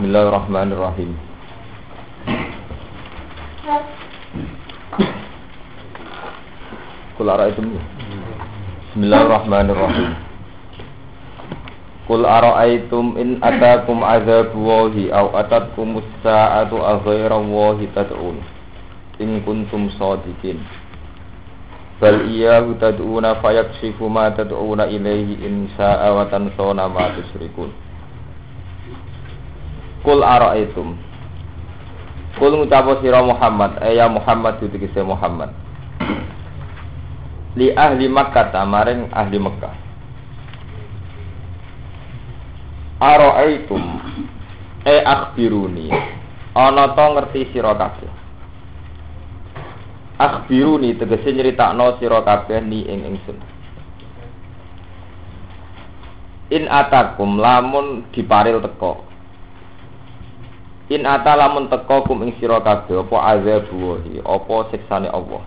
Bismillahirrahmanirrahim. Kul itu Bismillahirrahmanirrahim. Kul ara'aitum in atakum azabu wahi aw atatkum as-sa'atu wahi tad'un in kuntum shadiqin. Bal iyyahu tad'una fayakshifu ma tad'una ilaihi in sya'a wa tansawna ma tusyrikun. Kul ara'aitum. Kul ngucapo sira Muhammad. Eh ya Muhammad ditegese Muhammad. Li ahli Makkah maring ahli Mekah. Ara'aitum. E akhbiruni. Ana to ngerti sira kabeh. Akhbiruni tegese nyritakno sira kabeh ni ing ingsun. In atakum lamun diparil teko In ata lamun teko kum ing sira kabeh apa azab wahi apa siksane Allah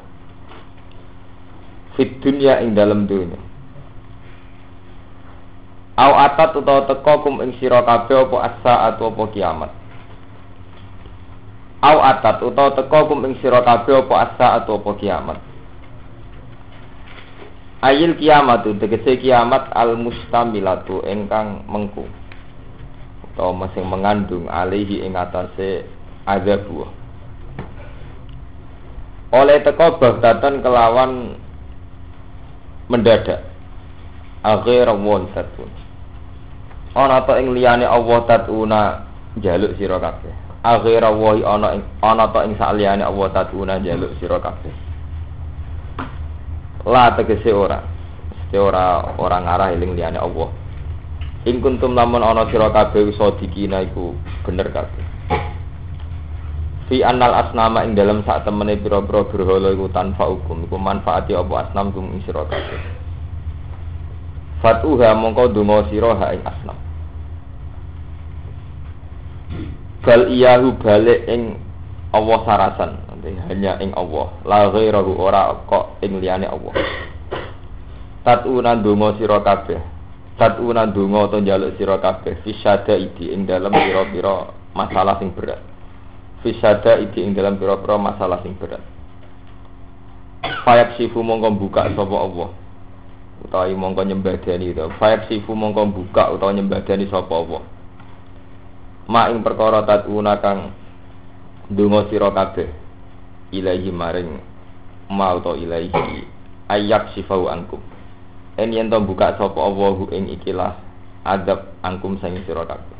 Fit dunya ing dalem dunya Au atat utawa teko kum ing sira kabeh apa asa atau apa kiamat. Au atat utawa teko kum ing sira kabeh apa asa atau apa kiamat. Ayil kiamat tegese kiamat al mustamilatu engkang mengku atau masing mengandung alihi ing atase azab oleh teko bagdatan kelawan mendadak. Akhir wontatun ana ta ing liyane Allah tatuna jaluk sira kabeh. Akhira wa ana ing ana ta ing saliyane Allah tatuna jaluk sira kabeh. La tegese ora. Mesti ora ora ngarah eling liyane Allah ing kuntum lamun ana sira kabeh sadikina iku bener kabeh. Fi annal asnama ing dalam sak temene pira-pira berhala iku tanfa hukum iku manfaati apa asnam kum ing sira kabeh. Fatuha mongko donga sira ha ing asnam. Bal iyahu balik ing Allah sarasan hanya ing Allah. La ghairahu ora kok ing liyane Allah. Tatuna donga sira kabeh tatuna donga to njaluk sira kabeh fisyada iki ing dalam pira-pira masalah sing berat. Fisyada iki ing dalam pira-pira masalah sing berat. Fayak sifu mongko buka sapa Allah. Utawi mongko nyembadani to. Fayak sifu mongko buka utawa nyembadani sapa Allah. Ma ing perkara tatuna kang donga sira kabeh ilahi maring ma utawa ilahi ayak sifau angkum en yen to buka sapa Allahu ing ikilah adab angkum sang sira kabeh.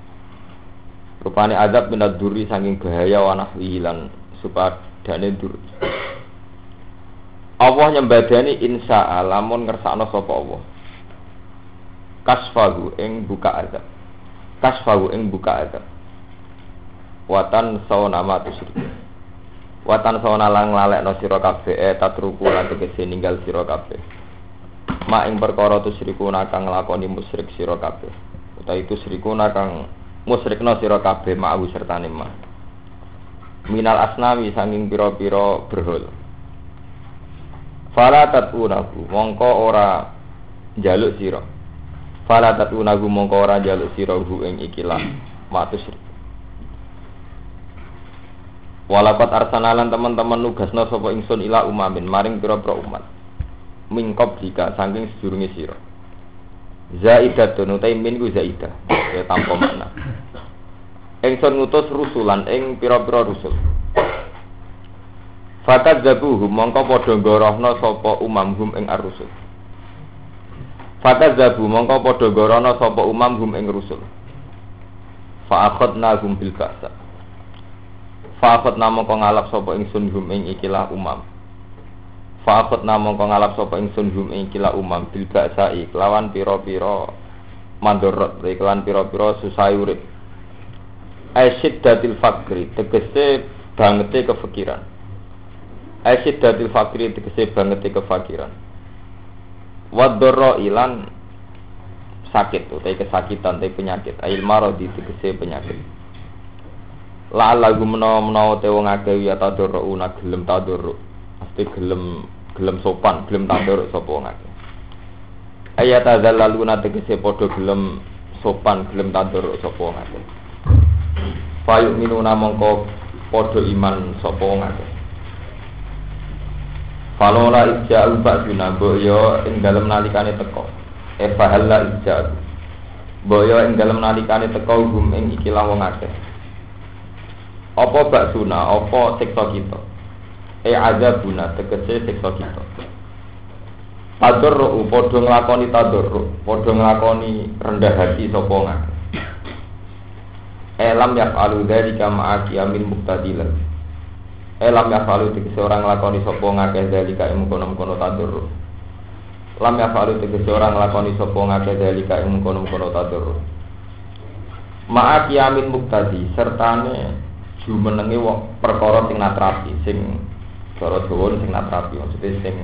Rupane adab minad duri saking bahaya wa nahwi lan supadane dur. Allah nyembadani insya lamun ngersakno sapa Allah. Kasfahu ing buka adab kasfahu ing buka adab watan sawana ma tusyriku watan sawana lang lalekno sira kabeh e tatruku lan ninggal sira ma ing perkara tusyriku kang nglakoni musyrik sira kabeh. Utawa itu syriku kang musyrikna sira kabeh ma'u sertane ma. Minal asnawi sanging pira-pira berhol fala tatunahu mongko ora njaluk sira. Fala tatunahu mongko ora njaluk sira hu ing ikilah matus Walapat arsanalan teman-teman nugasna sapa ingsun ila umamin maring pira-pira umat. Mingkop jika saking sedurunge sira. Zaidatun utai min ku zaidah. Ya tanpa makna. Ingsun ngutus rusulan ing pira-pira rusul. Fakat zabuhum mongko padha gorohna sapa umamhum ing ar-rusul. Fakat zabu mongko padha gorohna sapa umamhum ing rusul. Fa akhadna hum bil ba'sa. Fa'afat namo kong ngalap sapa ingsun hum ing ikilah umam. Fa'afat namo kong ngalap sapa ingsun hum ing ikilah umam bil ba'sai kelawan pira-pira mandorot kelawan pira-pira susah urip. Aisyid datil fakri tegese bangete kefikiran. Aisyid datil fakri tegese bangete kefakiran. Wadoro ilan sakit tuh, kesakitan, tapi penyakit. Ail marodi tegese penyakit la lagu menawa-menawa te wong akeh ya una gelem tadurru mesti gelem gelem sopan gelem tadurru sapa wong akeh ayat adzallaluna tegese padha gelem sopan gelem tadurru sapa wong akeh Fayuk minuna mongko podo iman sapa wong akeh. Falola ija'u ba'duna boyo ing dalem nalikane teko. E fahalla ija'u. Boyo ing dalem nalikane teko hum ing ikilah wong akeh. Apa ba'duna, apa siksa kita? E azabuna tegese siksa kita. Tadurru padha nglakoni tadurru, padha nglakoni rendah hati sapa ngake. Elam yaf'alu dzalika ma'a qiyamin muqtadilan. Elam yaf'alu tegese orang nglakoni sapa ngake dzalika ing kono-kono tadurru. Lam yaf'alu tegese orang nglakoni sapa ngake dzalika ing kono-kono tadurru. Ma'a qiyamin muqtadi sertane jumenenge perkara sing natrapi, sing cara Jawa sing natrapi maksudnya sing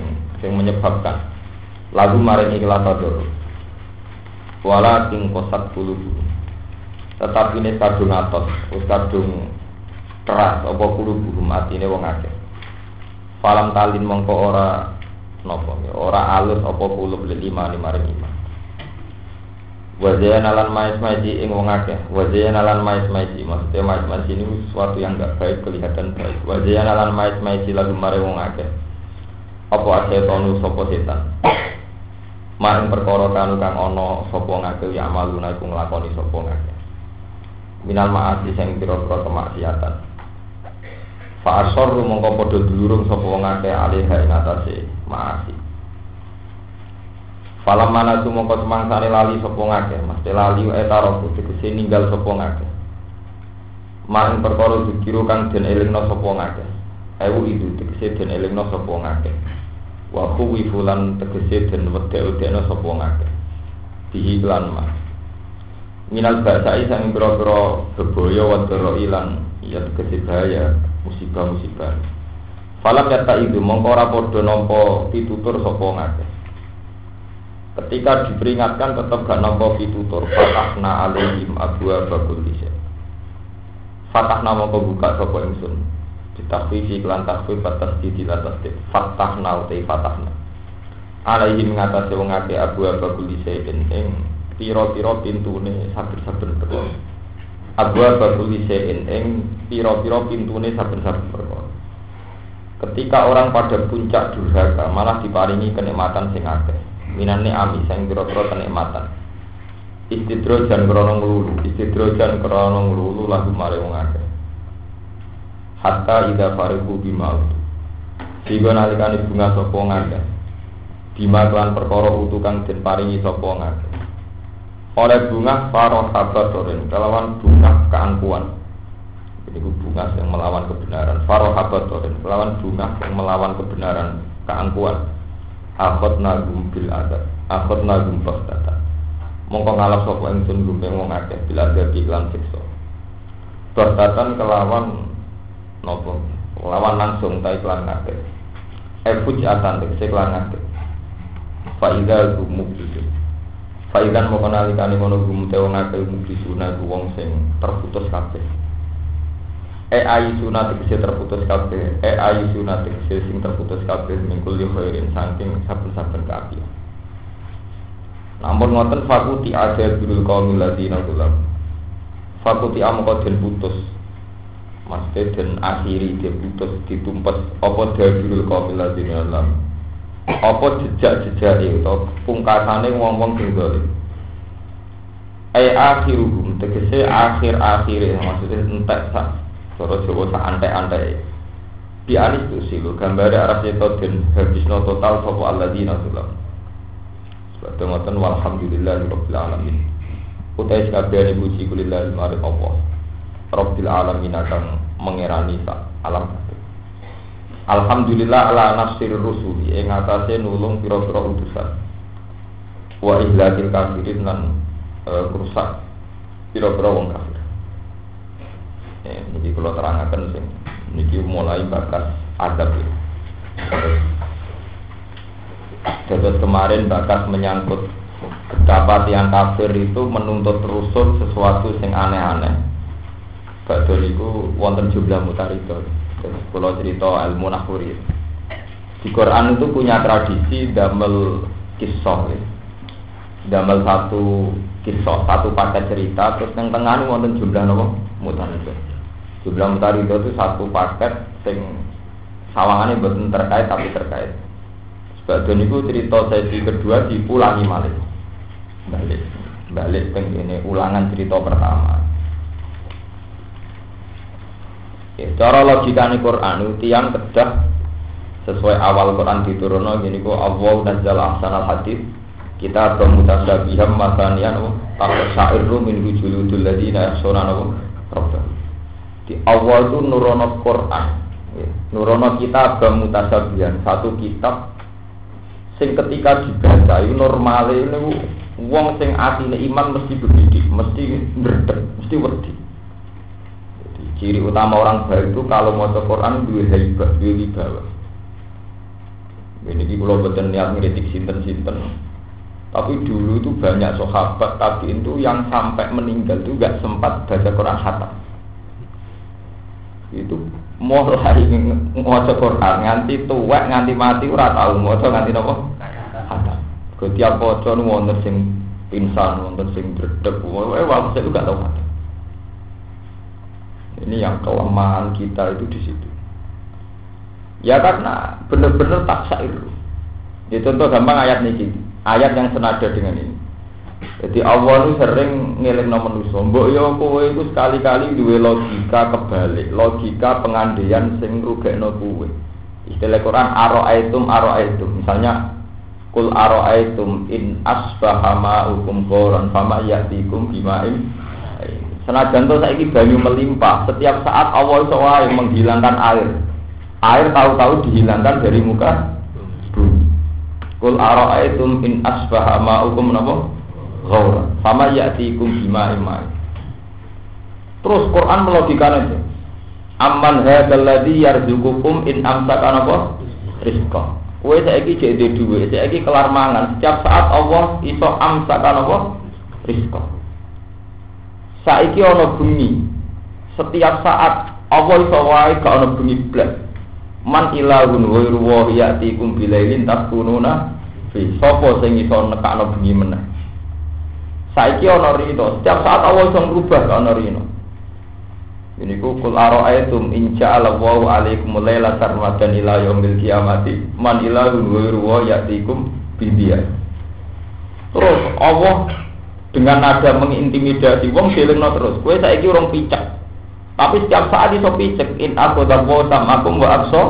sing menyebabkan. Lagu maring ikhlas tadur wala king kosat bulu. Tetapi ini kadung atos kadung keras apa mati ini wong akeh. Falam talin mongko ora nopo ora alus apa bulu beli lima lima lima Wajah nalan mais maiji ing wong akeh. Wajah nalan mais maiji maksudnya mais maiji ini sesuatu yang enggak baik kelihatan baik. Nalan mais maiji lagu mare wong akeh. Apa asetonu sopo setan? Maring perkara kanu kang ana sapa ngake ya amaluna iku nglakoni sapa ngake. Minal ma'asi sing pira-pira kemaksiatan. Fa asor mongko padha dulurung sapa ngake alih ing atase ma'asi. Falam mana tu mongko semangsane lali sapa ngake, mesti lali etaroku tegese ninggal sapa ngake. Maring perkara dikiru kang den ngake. Ewu itu tegese den elingno sapa ngake wa khuwi fulan tegese den wedhe-wedhekno sapa ngake bihi lan ma minal basai sang pira-pira bebaya wa ilan ya tegese bahaya musibah-musibah. Falam yata itu mongko ora padha nampa pitutur sapa ngake Ketika diperingatkan tetap gak nampa pitutur Fatahna alaihim abwa bakul lise Fatahna mongko buka sapa ingsun? Ditakfifi kelan takfif batas di tasdid Fatahna utai fatahna Alaihi mengatasi wong ake abu abu lisein ing Piro-piro pintune saben-saben perkara. Abu abu lisein ing Piro-piro pintune saben-saben perkara. Ketika orang pada puncak durhaka malah diparingi kenikmatan sing akeh. Minane ami sing pira-pira kenikmatan. Istidrojan krono nglulu, istidrojan krono nglulu lagu mare wong akeh. Hatta ida farihu bima sehingga nalikane bunga sapa ngake bima kelan perkara utu kang den paringi sapa ngake oleh bunga faro habatorin kelawan bunga keangkuhan. Ini bunga yang melawan kebenaran. Faro habatorin kelawan bunga yang melawan kebenaran keangkuhan akot nagum bil adat akot nagum perdata mongko ngalap sopo yang sun gumpe wong akeh bil adat di iklan sikso perdataan kelawan nopo lawan langsung ta iklan ngake efuj atan dek siklan ngake faida gumuk itu faidan mau kenalikan ini mau gumpe wong akeh gumpe suna wong sing terputus kabeh. E ayi sunat tegese terputus kabeh. E ayi sunat tegese sing terputus kabeh mingkul li khairin saking saben-saben kabeh namun ngoten fakuti ada birul kaumil ladina gulam fakuti amko den putus. Maksudnya dan akhiri dia putus ditumpes. Apa dahirul kafil ladini alam apa jejak-jejak itu pungkasane wong-wong sing dolim ai akhiruhum tegese akhir-akhir maksudnya entek sak cara Jawa sak antek-antek. Di anis itu sih lo gambar arah itu dan habisno total sopo alladzina sulam sebab ngoten walhamdulillah rabbil alamin. Utai sekabian ibu cikulillah maring Allah. Rabbil alamin akan mengerani alam. Alhamdulillah ala nasir rusuli ing atase nulung pira-pira utusan. Wa ihlakil kafirin lan e, rusak pira-pira wong. Eh, niki kula terangaken sing niki mulai bakas adab ya. Terus kemarin bakas menyangkut betapa tiang kafir itu menuntut rusul sesuatu yang aneh-aneh Badol itu wonten jumlah mutarito. Terus kalau cerita ilmu nahuri. Di Quran itu punya tradisi damel kisah. Ya. Damel satu kisah, satu paket cerita. Terus yang tengah ini wonten jumlah nopo mutarido. Jumlah mutarido itu satu paket sing sawangannya betul terkait tapi terkait. Sebagian itu cerita sesi kedua diulangi malik. Balik, balik ini ulangan cerita pertama. Ya, cara logika ini Quran itu tiang kedah sesuai awal Quran diturunno gini kok Allah nazzal ahsanal hadis kita bermutasabiham masanian tak syairu min hujuludul ladina yaksuna nabu di awal itu nurono Quran nurono kita bermutasabihan satu kitab sing ketika dibaca itu normal ini wong sing atine iman mesti berdidik mesti berdek mesti wedi Ciri utama orang baik itu kalau mau Quran dua hebat, dua wibawa. Ini di pulau betul niat ngeritik sinten-sinten. Tapi dulu itu banyak sahabat tapi itu yang sampai meninggal itu gak sempat baca Quran hatam. Itu mulai ngaca Quran nganti tua nganti mati ora tahu maca nganti nopo hatam. Ketiap maca nu wonten sing pingsan, wonten sing dredeg, wae waktu itu gak tahu hatam. Ini yang kelemahan kita itu di situ. Ya karena benar-benar tak syair. Di contoh gampang ayat ini, ayat yang senada dengan ini. Jadi Allah itu sering ngiling manusia. Mbok yo kowe itu sekali-kali duwe logika kebalik, logika pengandaian sing rugekno kowe. Istilah Quran aro'aitum aro'aitum. Misalnya Kul aro'aitum in asbaha ma'ukum koran fama yatikum bima'im Senajan to saiki banyu melimpah, setiap saat Allah wae menghilangkan air. Air tahu-tahu dihilangkan dari muka bumi. Kul ara'aitum in asbaha ma'ukum napa? Ghaura. Sama ya'tikum bima imai. Terus Quran melogikakan itu. Amman hadzal ladzi yarzuqukum in amsaka napa? Rizqa. Kowe saiki jek duwe dhuwit, saiki kelar mangan. Setiap saat Allah iso amsaka napa? Rizqa. Saiki ana bumi. Setiap saat Allah iso wae gak ana bumi blas. Man ilahun ghairu wa ya'tikum bilailin taskununa fi. Sapa sing iso nekakno bumi meneh? Saiki ana rino, setiap saat Allah iso ngrubah ana rino. Ini ku kul ara'aitum in ja'ala wa alaikum laila sarmadan ila yaumil qiyamati man ilahun ghairu wa ya'tikum bidiya. Terus Allah dengan nada mengintimidasi wong no terus kowe saiki urung picak tapi setiap saat iso picek in aku dawo sama aku wa abso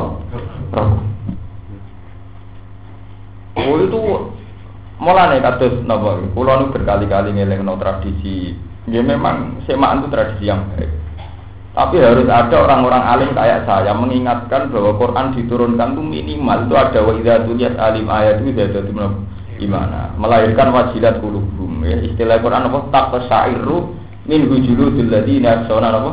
Oh itu mulane kados napa kula nu berkali-kali ngelingno tradisi. Ya memang semaan itu tradisi yang baik. Tapi harus ada orang-orang alim kayak saya mengingatkan bahwa Quran diturunkan itu minimal itu ada wa idza tuliyat alim ayat itu idza gimana? Melahirkan wajilat kulubum ya istilah Quran apa? Tak syairu min hujuludul ladina sona apa?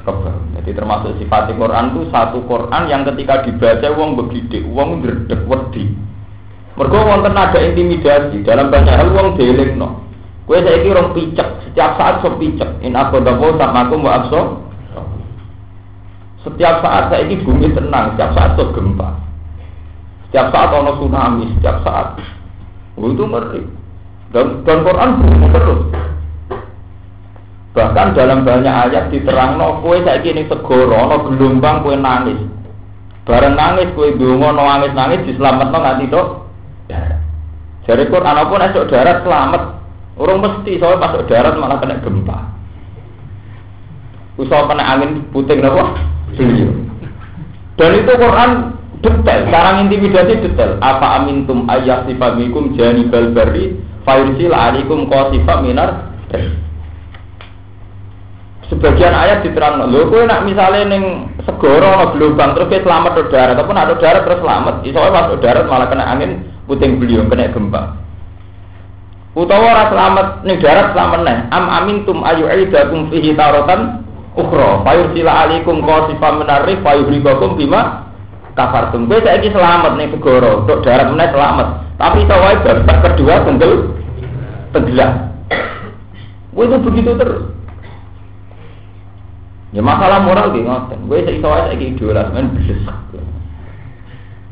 Kabar jadi termasuk sifat Quran itu satu Quran yang ketika dibaca wong begitu ngredeg wedi mergo wonten ada intimidasi. Dalam banyak hal wong no kowe saiki rong picek. Setiap saat so picek. In aku dapo sama aku mbak abso setiap saat saya ini bumi tenang. Setiap saat so gempa. Setiap saat ono tsunami. Setiap saat. Oh, itu ngeri. Dan, dan Quran berumur terus. Bahkan dalam banyak ayat diterang no kue saya kini segoro no gelombang kue nangis. Bareng nangis kue dungo no nangis nangis diselamat dok. Jadi Quran apa esok darat selamat. Orang mesti soalnya masuk darat malah kena gempa. Usah kena angin puting apa? Dan itu Quran detail, sekarang intimidasi detail. Apa amintum ayat sifamikum jani balbari fairsil alikum kosifa minar Sebagian ayat diterang, lho kowe nak misalnya neng segoro no gelombang terus selamat ke darat, ataupun ada darat terus selamat, isowe masuk darat malah kena angin puting beliung kena gempa. Utawa ora selamat ning darat selamat neh. Am amintum ayu aidakum fihi taratan ukhra. Fayursila alikum qasifa minarif fayuhribakum bima kafar tum saya saiki selamat nih segoro untuk darat mana selamat tapi itu wae babak kedua tentu tenggelam gue itu begitu terus ya masalah moral di ngoten gue saya wae saiki idola men blesak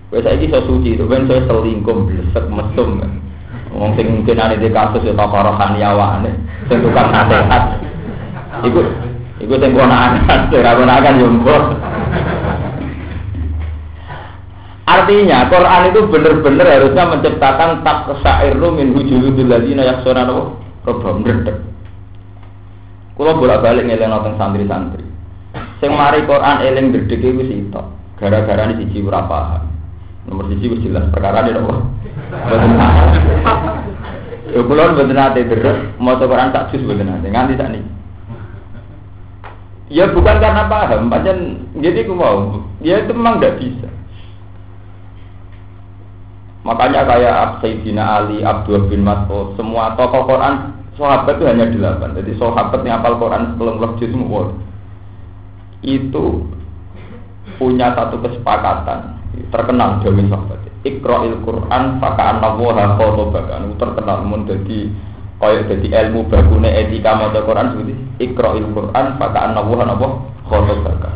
gue saiki so suci itu ben saya selingkuh blesak mesum Wong sing mungkin ada di kasus ya tak rohani awane, sing tukang nasihat. Iku Iku sing sing ora ponakan yo Artinya Quran itu benar-benar harusnya menciptakan tak kesairu min hujuludul ladina yaksona nopo ndredeg. Kula bolak-balik ngeling nonton santri-santri. Sing mari Quran eling ndredeg iku sitok. Gara-gara ini siji ora paham. Nomor siji wis jelas perkara ini nopo. Boten paham. Ya kula mboten nate deres maca Quran tak jus mboten nate nganti sak niki. Ya bukan karena paham, pancen jadi aku mau. Ya itu memang tidak bisa. Makanya kayak Sayyidina Ali, Abdul bin Mas'ud, semua tokoh Quran sahabat itu hanya delapan. Jadi sahabat yang apal Quran sebelum juz semua itu punya satu kesepakatan terkenal jamin sahabat. Iqra'il Quran faka'an nawaha khotobakan terkenal mun jadi kaya jadi ilmu bagune etika maca Quran seperti Iqra'il Quran faka'an nawaha napa khotobakan.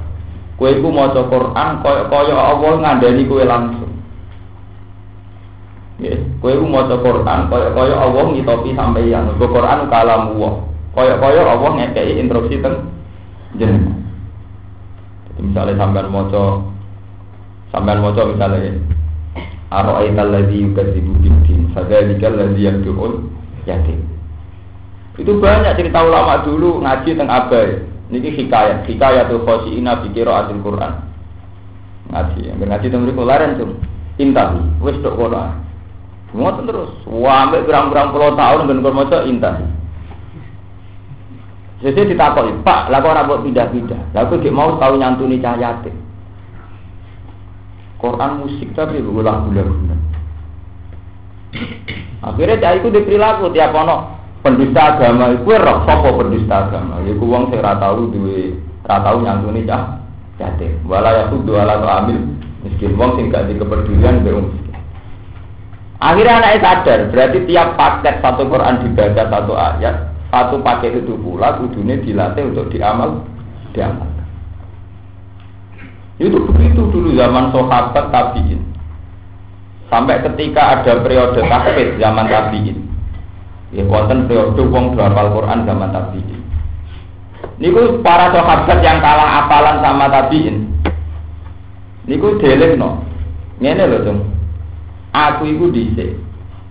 Kowe iku maca Quran kaya kaya Allah ngandani kowe langsung. Ya, kowe ku maca Quran kaya-kaya Allah ngitopi sampeyan. Mergo Quran kalam Allah. Kaya-kaya Allah ngekeki instruksi teng jenengan. Jadi misalnya sampean maca sampean maca misalnya Ara'aital ladzi yukadzibu bid-din, fadzalikal ladzi yad'ul yatim. Itu banyak cerita ulama dulu ngaji teng abai. Niki hikayat, hikayatul khosiina bi qiraatil Quran. Ngaji, ngaji teng mriku laren cum. Intahi, wis tok kono. Terus. Wah, ambek berang-berang puluh tahun ben kok maca indah. Jadi ditakoki, Pak, lah kok ora mbok pindah-pindah. Lah kok mau tahu nyantuni cahayate. Quran musik tapi lagu lagu Akhirnya cah itu diperilaku tiap ono pendusta agama itu roh sapa pendusta agama. Iku wong sing tau duwe tau nyantuni cah yatim. Wala yakudu ala amil miskin wong sing gak dikepedulian mbek Akhirnya anaknya sadar, berarti tiap paket satu Quran dibaca satu ayat, satu paket itu pula kudunya dilatih untuk diamal, diamal. Itu begitu dulu zaman sahabat tabiin. Sampai ketika ada periode takfir zaman tabiin. Ya konten periode wong al Quran zaman tabiin. Niku para sahabat yang kalah apalan sama tabiin. Niku delek no. Ngene loh dong aku iku dhisik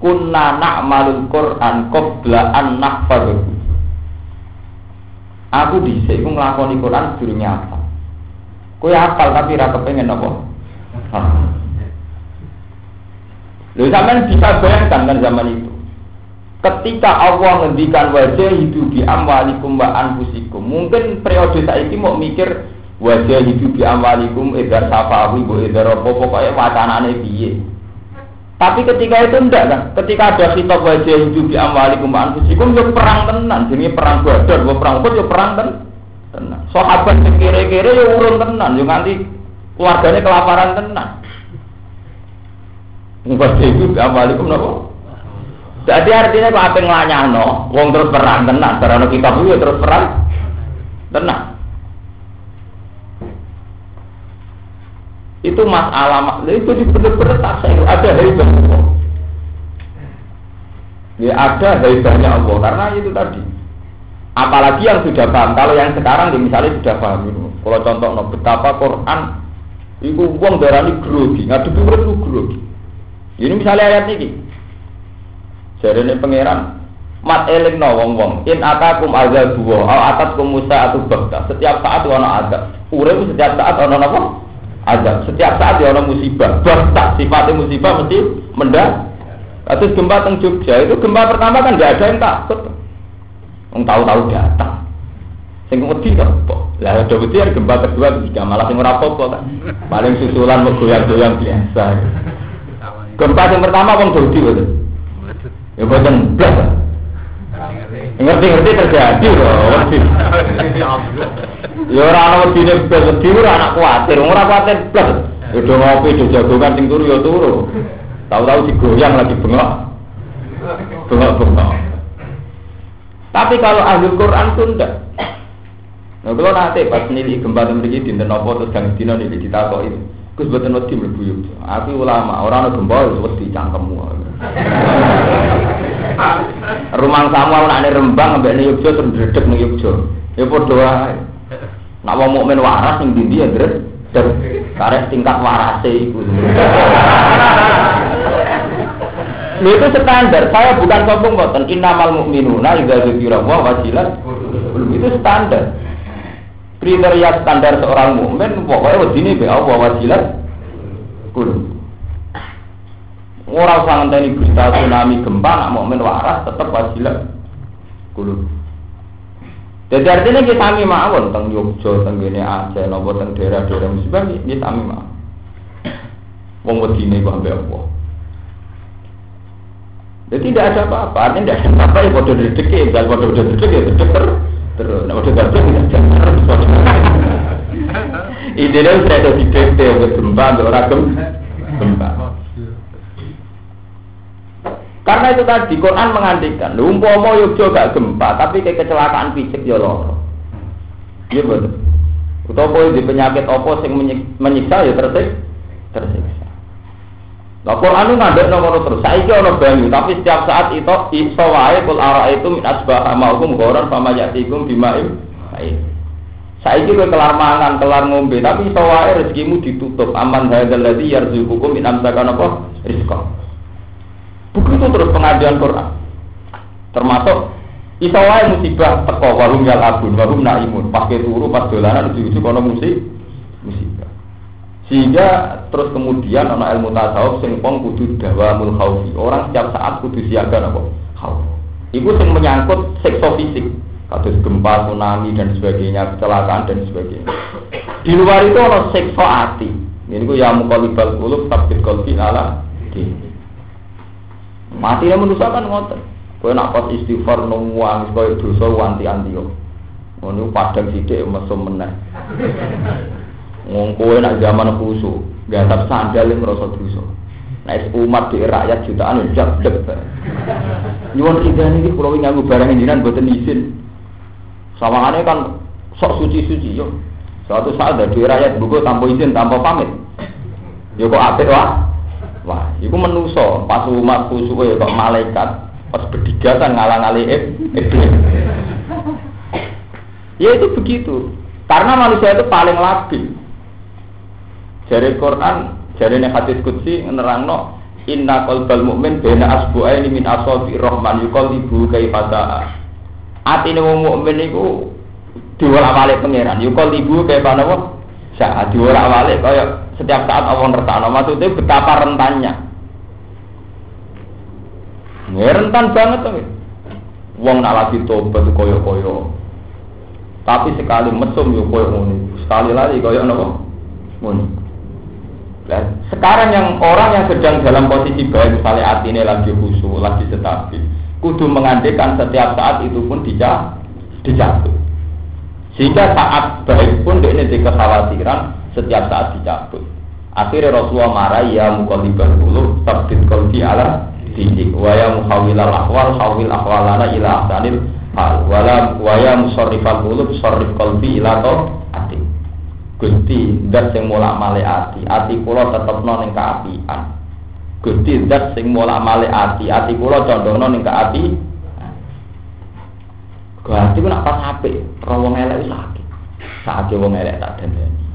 kunna na'malul Qur'an qabla an nahfadhu aku dhisik iku nglakoni Quran sedurunge apa kowe hafal tapi ora kepengen apa? Lho sampean bisa bayangkan kan zaman itu. Ketika Allah ngendikan wajah hidup di amwalikum wa anfusikum, mungkin periode saiki mau mikir wajah hidup di amwalikum edar safawi bu edar apa pokoknya wacanane piye. Tapi ketika itu enggak kan, ketika ada kitab wajah hidup di amwalikum anfusikum yo perang tenan, jadi perang badar, yo perang Uhud yo perang ten tenan. Sahabat kira-kira yo urun tenan, yo nganti keluarganya kelaparan tenan. Wajah hidup di amwalikum nopo? Jadi artinya apa ngelanyano, wong terus perang tenan, karena kitab itu terus perang tenan. itu masalah itu benar-benar tak saya ada hebat Allah ya ada hebatnya Allah karena itu tadi apalagi yang sudah paham kalau yang sekarang ya misalnya sudah paham itu kalau contoh no, betapa Quran itu uang darah ini grogi ngadepi urut itu grogi ini misalnya ayat ini jadi ini pangeran mat eling no wong wong in atakum azab dua atau atas kumusa atau bakta setiap saat ada azab urip setiap saat ono apa azab. Setiap saat ya musibah. Bahkan sifatnya musibah mesti mendak. Kasus gempa teng Jogja itu gempa pertama kan nggak ada yang takut. Yang tahu-tahu datang. Sing wedi apa? Lah ada wedi ya gempa kedua ketiga malah sing ora apa kan. Paling susulan goyang-goyang biasa. Gempa yang pertama wong Jogja betul. Ya boten blas. Ngerti-ngerti terjadi loh. Ya ora ana wedine blas wedi ora anak kuatir, ora kuatir blas. Udah ngopi do jagongan sing turu ya turu. Tahu-tahu digoyang lagi bengok. Bengok-bengok. Tapi kalau ahli Quran itu enggak. Nah, kalau nanti pas nilai gempa begini dinten nopo terus gang dino nilai ditakoi. Gus buatan wedi mlebu yo. Aku ulama, orang ana gempa wis wedi cangkemmu. Rumah samu ana Rembang ambek ning Yogyakarta terus dredeg ning Yogyakarta. Ya padha wae. Nak wong mukmin waras ning ndi ya dret. Karek tingkat warase iku. Lho itu standar. Saya bukan sombong mboten. Innamal mu'minuna idza dzikra wa wajilat. Itu standar. Kriteria standar seorang mukmin pokoknya wedine be Allah wajilat. Kudu. Ora usah ngenteni berita tsunami gempa nak mukmin waras tetep wajilat. Kudu. Jadi artinya kita sami mawon teng Yogyo, teng gene Aceh, nopo teng daerah-daerah musibah kita sami mawon. Wong wedine kok ambek apa? Jadi tidak ada apa-apa, artinya tidak ada apa-apa ya bodoh ya, kalau bodoh dedek ya dedek ter terus, nah bodoh dedek ya terus. Ide dia saya ada di DT, gempa, orang gempa. Karena itu tadi Quran mengandikan, umpama Yogyo gak gempa, tapi kayak kecelakaan fisik ya loro. Iya betul. Utawa di penyakit apa sing menyiksa ya tersik, tersiksa. Lah Quran itu ngadek nomor terus. Saiki ana banyu, tapi setiap saat itu iso wae kul itu min asbah maukum goran fama yatikum bimaim. Saiki kowe kelar mangan, kelar ngombe, tapi iso wae rezekimu ditutup. Aman hadzal ladzi yarzuqukum min amsakan apa? Rizqa. Begitu terus pengajian Quran. Termasuk iso wae musibah teko warung yal abun, warung naimun, pas turu, pas dolanan ujug-ujug musib musibah. Sehingga terus kemudian ana ilmu tasawuf sing pong kudu dawamul. Orang setiap saat kudu siaga apa? Khauf. Iku sing menyangkut sekso fisik, kados gempa, tsunami dan sebagainya, kecelakaan dan sebagainya. Di luar itu ana sekso hati. Ini ku ya muqallibal qulub tabit qalbi ala dini. Mati yang manusia kan ngoten. Nak pas istighfar nungguang kowe dosa wanti-anti yo. Ngono padang sithik mesum meneh. Wong kowe nak zaman khusu, gantap sandal yang merasa. Nah, umat di rakyat jutaan jak dek. Nyuwun idan iki kula nganggo barang jenengan boten izin. Sawangane kan sok suci-suci yo. Suatu saat dari rakyat buku tanpa izin, tanpa pamit. Yo kok apik wah. Wah, itu menuso pas umat khusus ya kok malaikat pas berdigatan ngalang-ali ya itu begitu. Karena manusia itu paling labil. Jari Quran, jari hadis kutsi nerangno Inna qalbal mu'min bena asbu'aini min asofi rohman yukol ibu kaifata Atine wong mukmin iku diwolak-walik pangeran. Yukol ibu kayak apa? Saat diwolak-walik kaya setiap saat Allah ngertakno. Maksudnya betapa rentannya. Ya, rentan banget tuh. Wong nak lagi tobat koyo-koyo. Tapi sekali mesum yo koyo ngono sekali lagi koyo nopo ngono sekarang yang orang yang sedang dalam posisi baik misalnya ini lagi khusyuk lagi stabil kudu mengandekan setiap saat itu pun dijatuh dijatuh sehingga saat baik pun dia ini kekhawatiran setiap saat dicabut. Akhirnya Rasulullah marah ya mukallibal dulu sabit qalbi ala didik wa ya muhawilal ahwal hawil ahwalana ila hal wa ya musarrifal qulub sarrif qalbi ila ati. Gusti dat sing mulak male ati, ati kula tetepno ning kaapian. Gusti dat sing mulak male ati, ati kula condongno ning kaapi. Gusti ku nak pas apik, ro wong elek sakit. Saat wong elek tak dandani.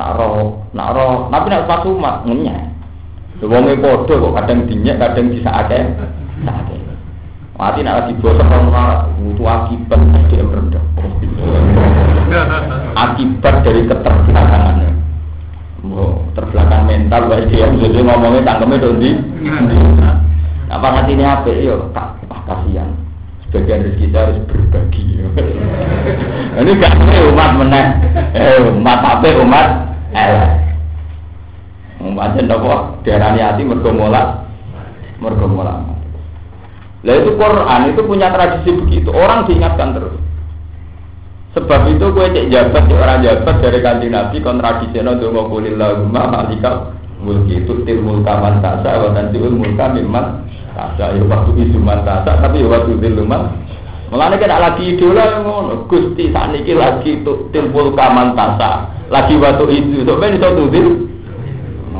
Nak roh, nak roh, tapi nak pas umat ngenyek. Wonge padha kok kadang dinyek, kadang disakake. Sakake. Mati nak lagi bosok ora butuh akibat dia rendah. Akibat dari keterbelakangannya. Oh, terbelakang mental baik dia jadi ngomongnya tangkemnya dondi. Apa hati ini apa? Yo, tak ah, kasihan. Sebagian rezeki kita harus berbagi. Ini gak umat meneh. Eh, umat apa umat elek. Pancen napa diarani ati mergo mola mergo mola. Lah itu Quran itu punya tradisi begitu. Orang diingatkan terus. Sebab itu gue cek jabat cek orang jabat dari kanji Nabi kon tradisional dongo kulillahumma malikal mulki itu til mulka man tasa wa tanziul mulka mimman tasa. Ya waktu isuman tasa tapi ya waktu diluman Mulane kena lagi idola ngono. Gusti sakniki lagi til mulka man tasa. Lagi waktu itu sok ben iso tudir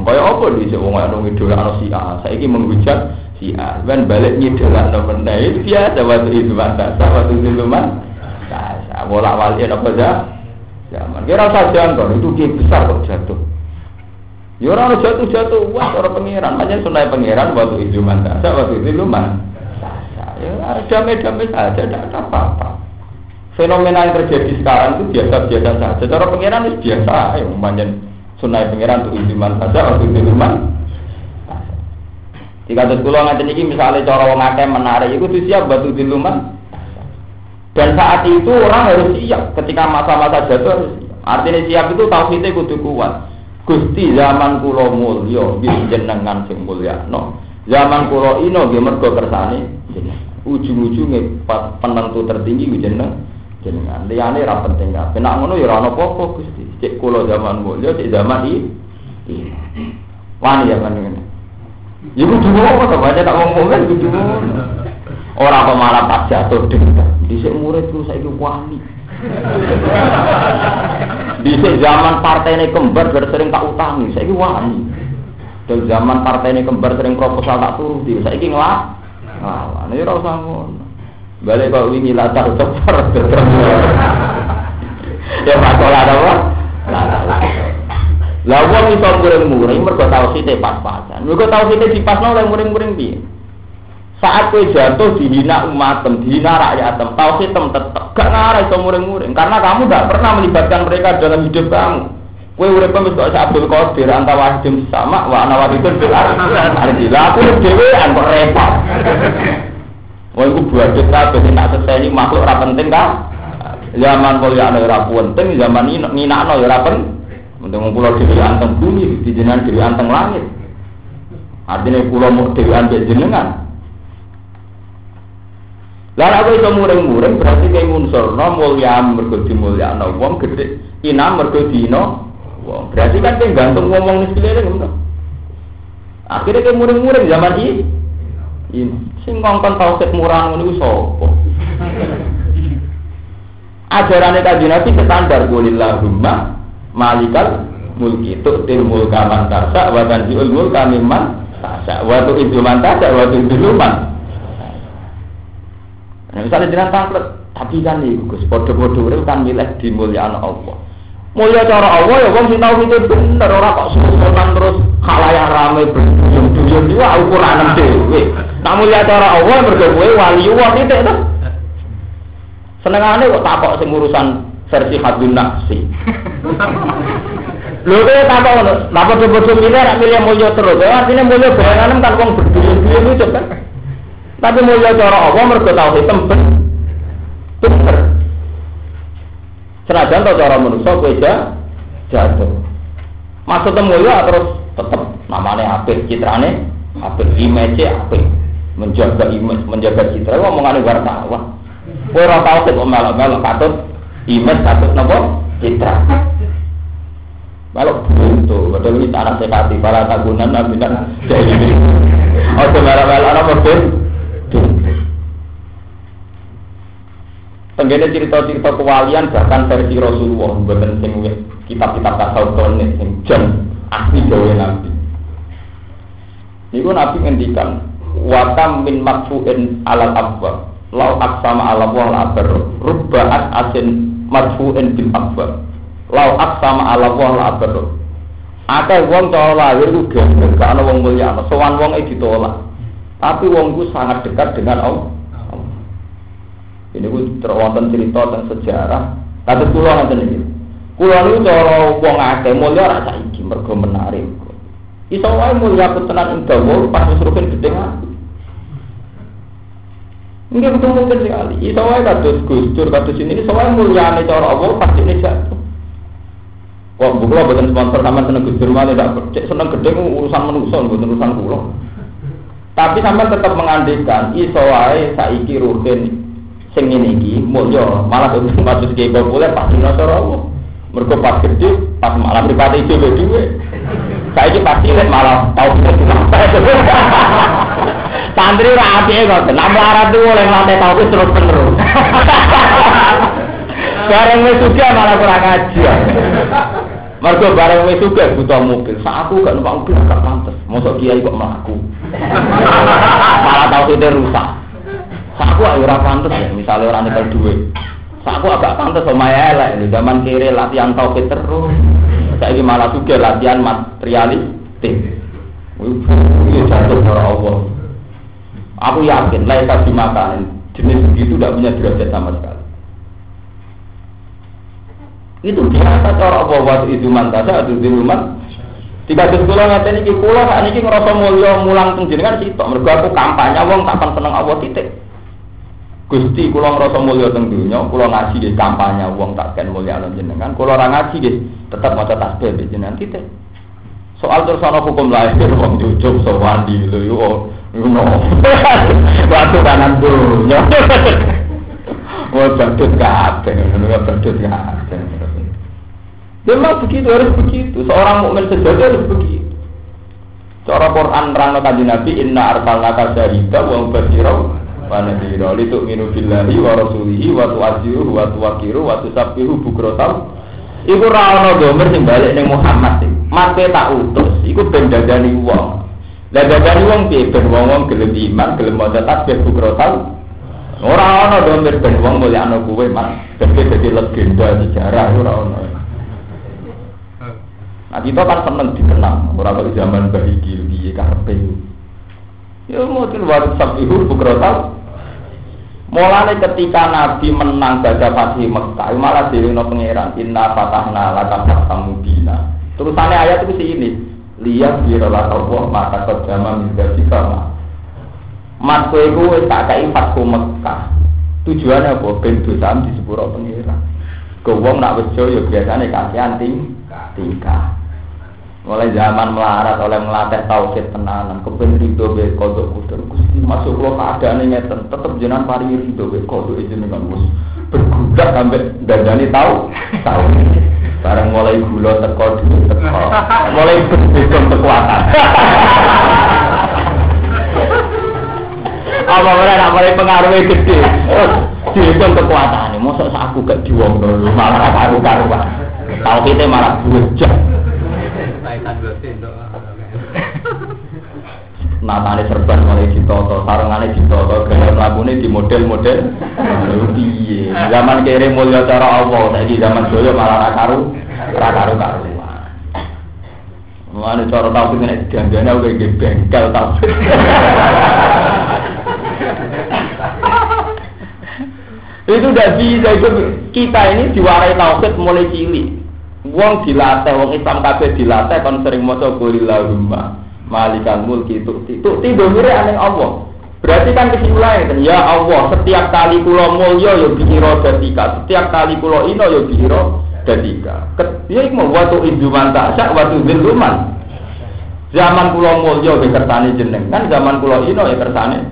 kaya apa di sik wong ana ngidolakno si A. Saiki menghujat si A. Ben balik ngidolakno meneh itu biasa waktu itu mantasa waktu itu man Ya, bolak balik apa aja? Zaman. Kira usah jangan itu dia besar kok jatuh. Ya orang jatuh jatuh, wah orang pangeran, makanya sunai pangeran waktu itu mantap, waktu itu lumayan. Ya damai-damai saja, tidak ada apa-apa. Fenomena yang terjadi sekarang itu biasa-biasa saja. Cara pangeran itu biasa, ya umpamanya sunai pangeran itu iman saja, waktu itu lumayan. Jika terus pulau ngatain ini misalnya cara wong akeh menarik, itu siap batu di luman. Dan saat itu orang harus siap ketika masa-masa jatuh harus siap. Artinya siap itu tauhidnya kudu kuat. Gusti zaman kulo mulya nggih jenengan sing mulya. No. Zaman kulo ino nggih mergo kersane Ujung-ujunge penentu tertinggi jenengan jenengan. Liyane ra penting kabeh. Nek ngono ya ana apa-apa Gusti. Cek kulo zaman mulya, cek zaman iki. Wani ya kan ngene. Ya kudu apa to baca tak ngomong kudu Orang kok malah pas jatuh dendam. Dhisik muridku saiki wani. Dhisik zaman ini kembar sering tak utangi, saiki wani. Dan zaman ini kembar sering proposal tak turuti, saiki ngelak. Nglawan, ya ora usah ngono. Balik kok wingi latar cepet Ya masalah apa? Lah wong iso muring-muring mergo tauhide pas-pasan. Mergo tauhide dipasno oleh muring-muring piye? Saat kue jatuh dihina umatem, dihina rakyatem, tauhidem tetap gak ngarah itu muring-muring. Karena kamu gak pernah melibatkan mereka dalam hidup kamu. Kue urip wis kok Abdul Qadir anta wahidin sama wa ana wahidun bil Alhamdulillah aku dhewe kok repot. Wah iku buat ben tak seseni makhluk ora penting kan? Zaman ya ana ora penting, zaman ini nginakno ya ora penting. Untung dhewe anteng bumi, di jenengan dhewe anteng langit. Artinya pulau mau dhewe anteng jenengan. Lah aku iso muring-muring berarti kayak ngunsurno mulya mergo dimulyakno wong gede ina mergo dino wong. Berarti kan kayak gantung ngomong nih sekeliling ngono. Akhirnya kayak muring-muring zaman ini. Ini sing ngongkon tauhid murah ngono iku sapa? Ajarannya kaji nabi standar Qulillahumma malikal mulki tu'til mulka man tasa wa tanzi'ul mulka mimman tasa wa tu'idzu man tasa wa Nah, misalnya jenengan tangklet, tapi kan nih, Gus, podo-podo itu kan milih di mulia Allah. Mulia cara Allah ya, wong sing tahu itu bener, orang kok susunan terus yang ramai berduyun-duyun juga ukuran dewe. Nah mulia cara Allah mergo kowe wali Allah titik to. Senengane kok takok sing urusan versi hadun nafsi. Lho kowe takok ngono, napa bodo milih milih mulya terus. Artinya mulya bayangan kan wong berduyun-duyun itu kan. Tapi mulia cara Allah mergo tauhid tempen. Bener. Senajan to cara manusa kowe jatuh. Maksudnya mulia terus tetap namanya apik citrane apik. Image apik. Menjaga image menjaga citra. Ngomongane wartawan kowe ora tau kok melok-melok katut image katut napa? Citra. Kalau buntu, betul ini tanah sekati para tagunan nabi dan jadi Oh, melok-melok apa Tenggene cerita-cerita kewalian bahkan versi Rasulullah bukan sing kitab-kitab tasawuf sing jam asli gawe Nabi. Niku Nabi ngendikan watam min marfu'in alal abwa lau aksama ala wal abar rubba'at asin marfu'in bil abwa lau aksama ala wal abar Akeh wong cara lahir ku gak ana wong mulya sowan wong e ditolak tapi wong ku sangat dekat dengan Allah ini gue terwonten cerita tentang sejarah. Tapi kulo nanti nih. Kulo itu cara wong akeh mulya ora saiki mergo menarik. Iso wae mulya putenan ing dawa pas wis rukin gedhe ati. Enggak betul mungkin sekali. Iso wae kados Gus Dur kados ini iso wae mulyane cara Allah pasti ini jatuh. Wah, bukulah bukan sponsor sama seneng Gus Dur malah tidak cek seneng gede urusan manusia bukan urusan kulo. Tapi sama tetap mengandikan iso wae saiki rutin sing ngene iki mulya malah dadi maksud ki populer pasti nasara Allah mergo pas gede pas malah pribadi dhewe dhewe saiki pasti lek malah tau santri ra apike kok nek melarat tuh oleh lantai tau terus terus bareng wis malah kurang ngaji Mergo bareng wis juga butuh mobil, sak aku gak numpak mobil gak pantes. Mosok kiai kok mlaku. Malah tau rusak. Aku ayo ora pantes ya, misalnya orang nyekel duit. Aku agak pantas sama elek. Di zaman kiri latihan tauhid terus. Saya malah juga latihan materialistik. Ini jatuh para Allah. Aku yakin, layak dimakan. Jenis begitu tidak punya derajat sama sekali. Itu biasa cara Allah waktu itu mantasa, itu rumah. Tiga ratus kula ngaten iki kula sak niki ngrasa mulya mulang teng jenengan sitok. Mergo aku kampanye wong tak seneng Allah titik. Gusti kula ngrasa mulya teng kula ngaji nggih kampanye wong tak ken mulya jenengan. Kula ora ngaji nggih tetep maca tasbih jenengan titik. Soal terus hukum lahir wong jujuk sowan di lho yo ngono. Waktu kanan dunya. Wah badut kabeh, ngono badut kabeh. Memang begitu harus begitu. Seorang mukmin sejati harus begitu. Cara Quran rano kaji Nabi Inna arsalnaka syahida wa mubashira wa nadhira litu'minu billahi wa rasulihi wa tu'aziruhu wa tuwakiru wa tusabbihu bukratan Iku ra ono domer sing balik ning Muhammad sing. Tak utus, iku ben dadani wong. Lah dadani wong piye ben wong-wong gelem iman, gelem maca tasbih bukratan. Ora domer ben wong mulyakno kuwe, Mas. Ben dadi legenda sejarah ora. Nah kita kan seneng dikenang, orang kalau zaman bahiki, piye karpe. Ya mungkin waktu sabihu bukrotal. Mulane ketika Nabi menang baca Fatih Mekah, malah no pangeran Inna fatahna laka fatah mubina. Terusannya ayat itu ini. Lihat birolah Allah maka terjama menjadi sama. Mas kowe ku tak fatku Mekah. Tujuannya apa? Ben dosam di sepuro pangeran. Gowong nak wejo ya biasane kasihan ting tingkah. Mulai zaman melarat oleh melatih tauhid tenanan, kepen rido be kodok kudur gusti masuk lo keadaan ngeten, tetep jenengan paling rido be kodok jenengan mus bergudak sampai dandani tahu tahu. Barang mulai gula teko dulu teko, mulai berbeda kekuatan. Apa mulai nak mulai pengaruhnya gede, dihitung kekuatan ini. Masa aku gak diwong dulu, malah karu Tahu kita malah bujak. Natane serban mulai ditoto, sarungane ditoto, gaya mlakune di model-model. Piye? Zaman kere mulya cara Allah, saiki zaman dulu malah ra karu, ra karu karuan. Mulane cara tau nek dianggane aku bengkel tau. itu udah bisa itu kita ini diwarai tauhid mulai cilik Wong dilatih, wong Islam kabeh dilatih kon sering maca qulillahumma malikal mulki tu'ti. Tu'ti domire aneh Allah. Berarti kan kesimpulannya ya Allah, setiap kali kula mulya ya biro datika, setiap kali kula ino ya biro datika. Ya iku waktu induman tak waktu ziluman. Zaman kula mulya ge kersane jenengan, zaman kula ino ya kersane.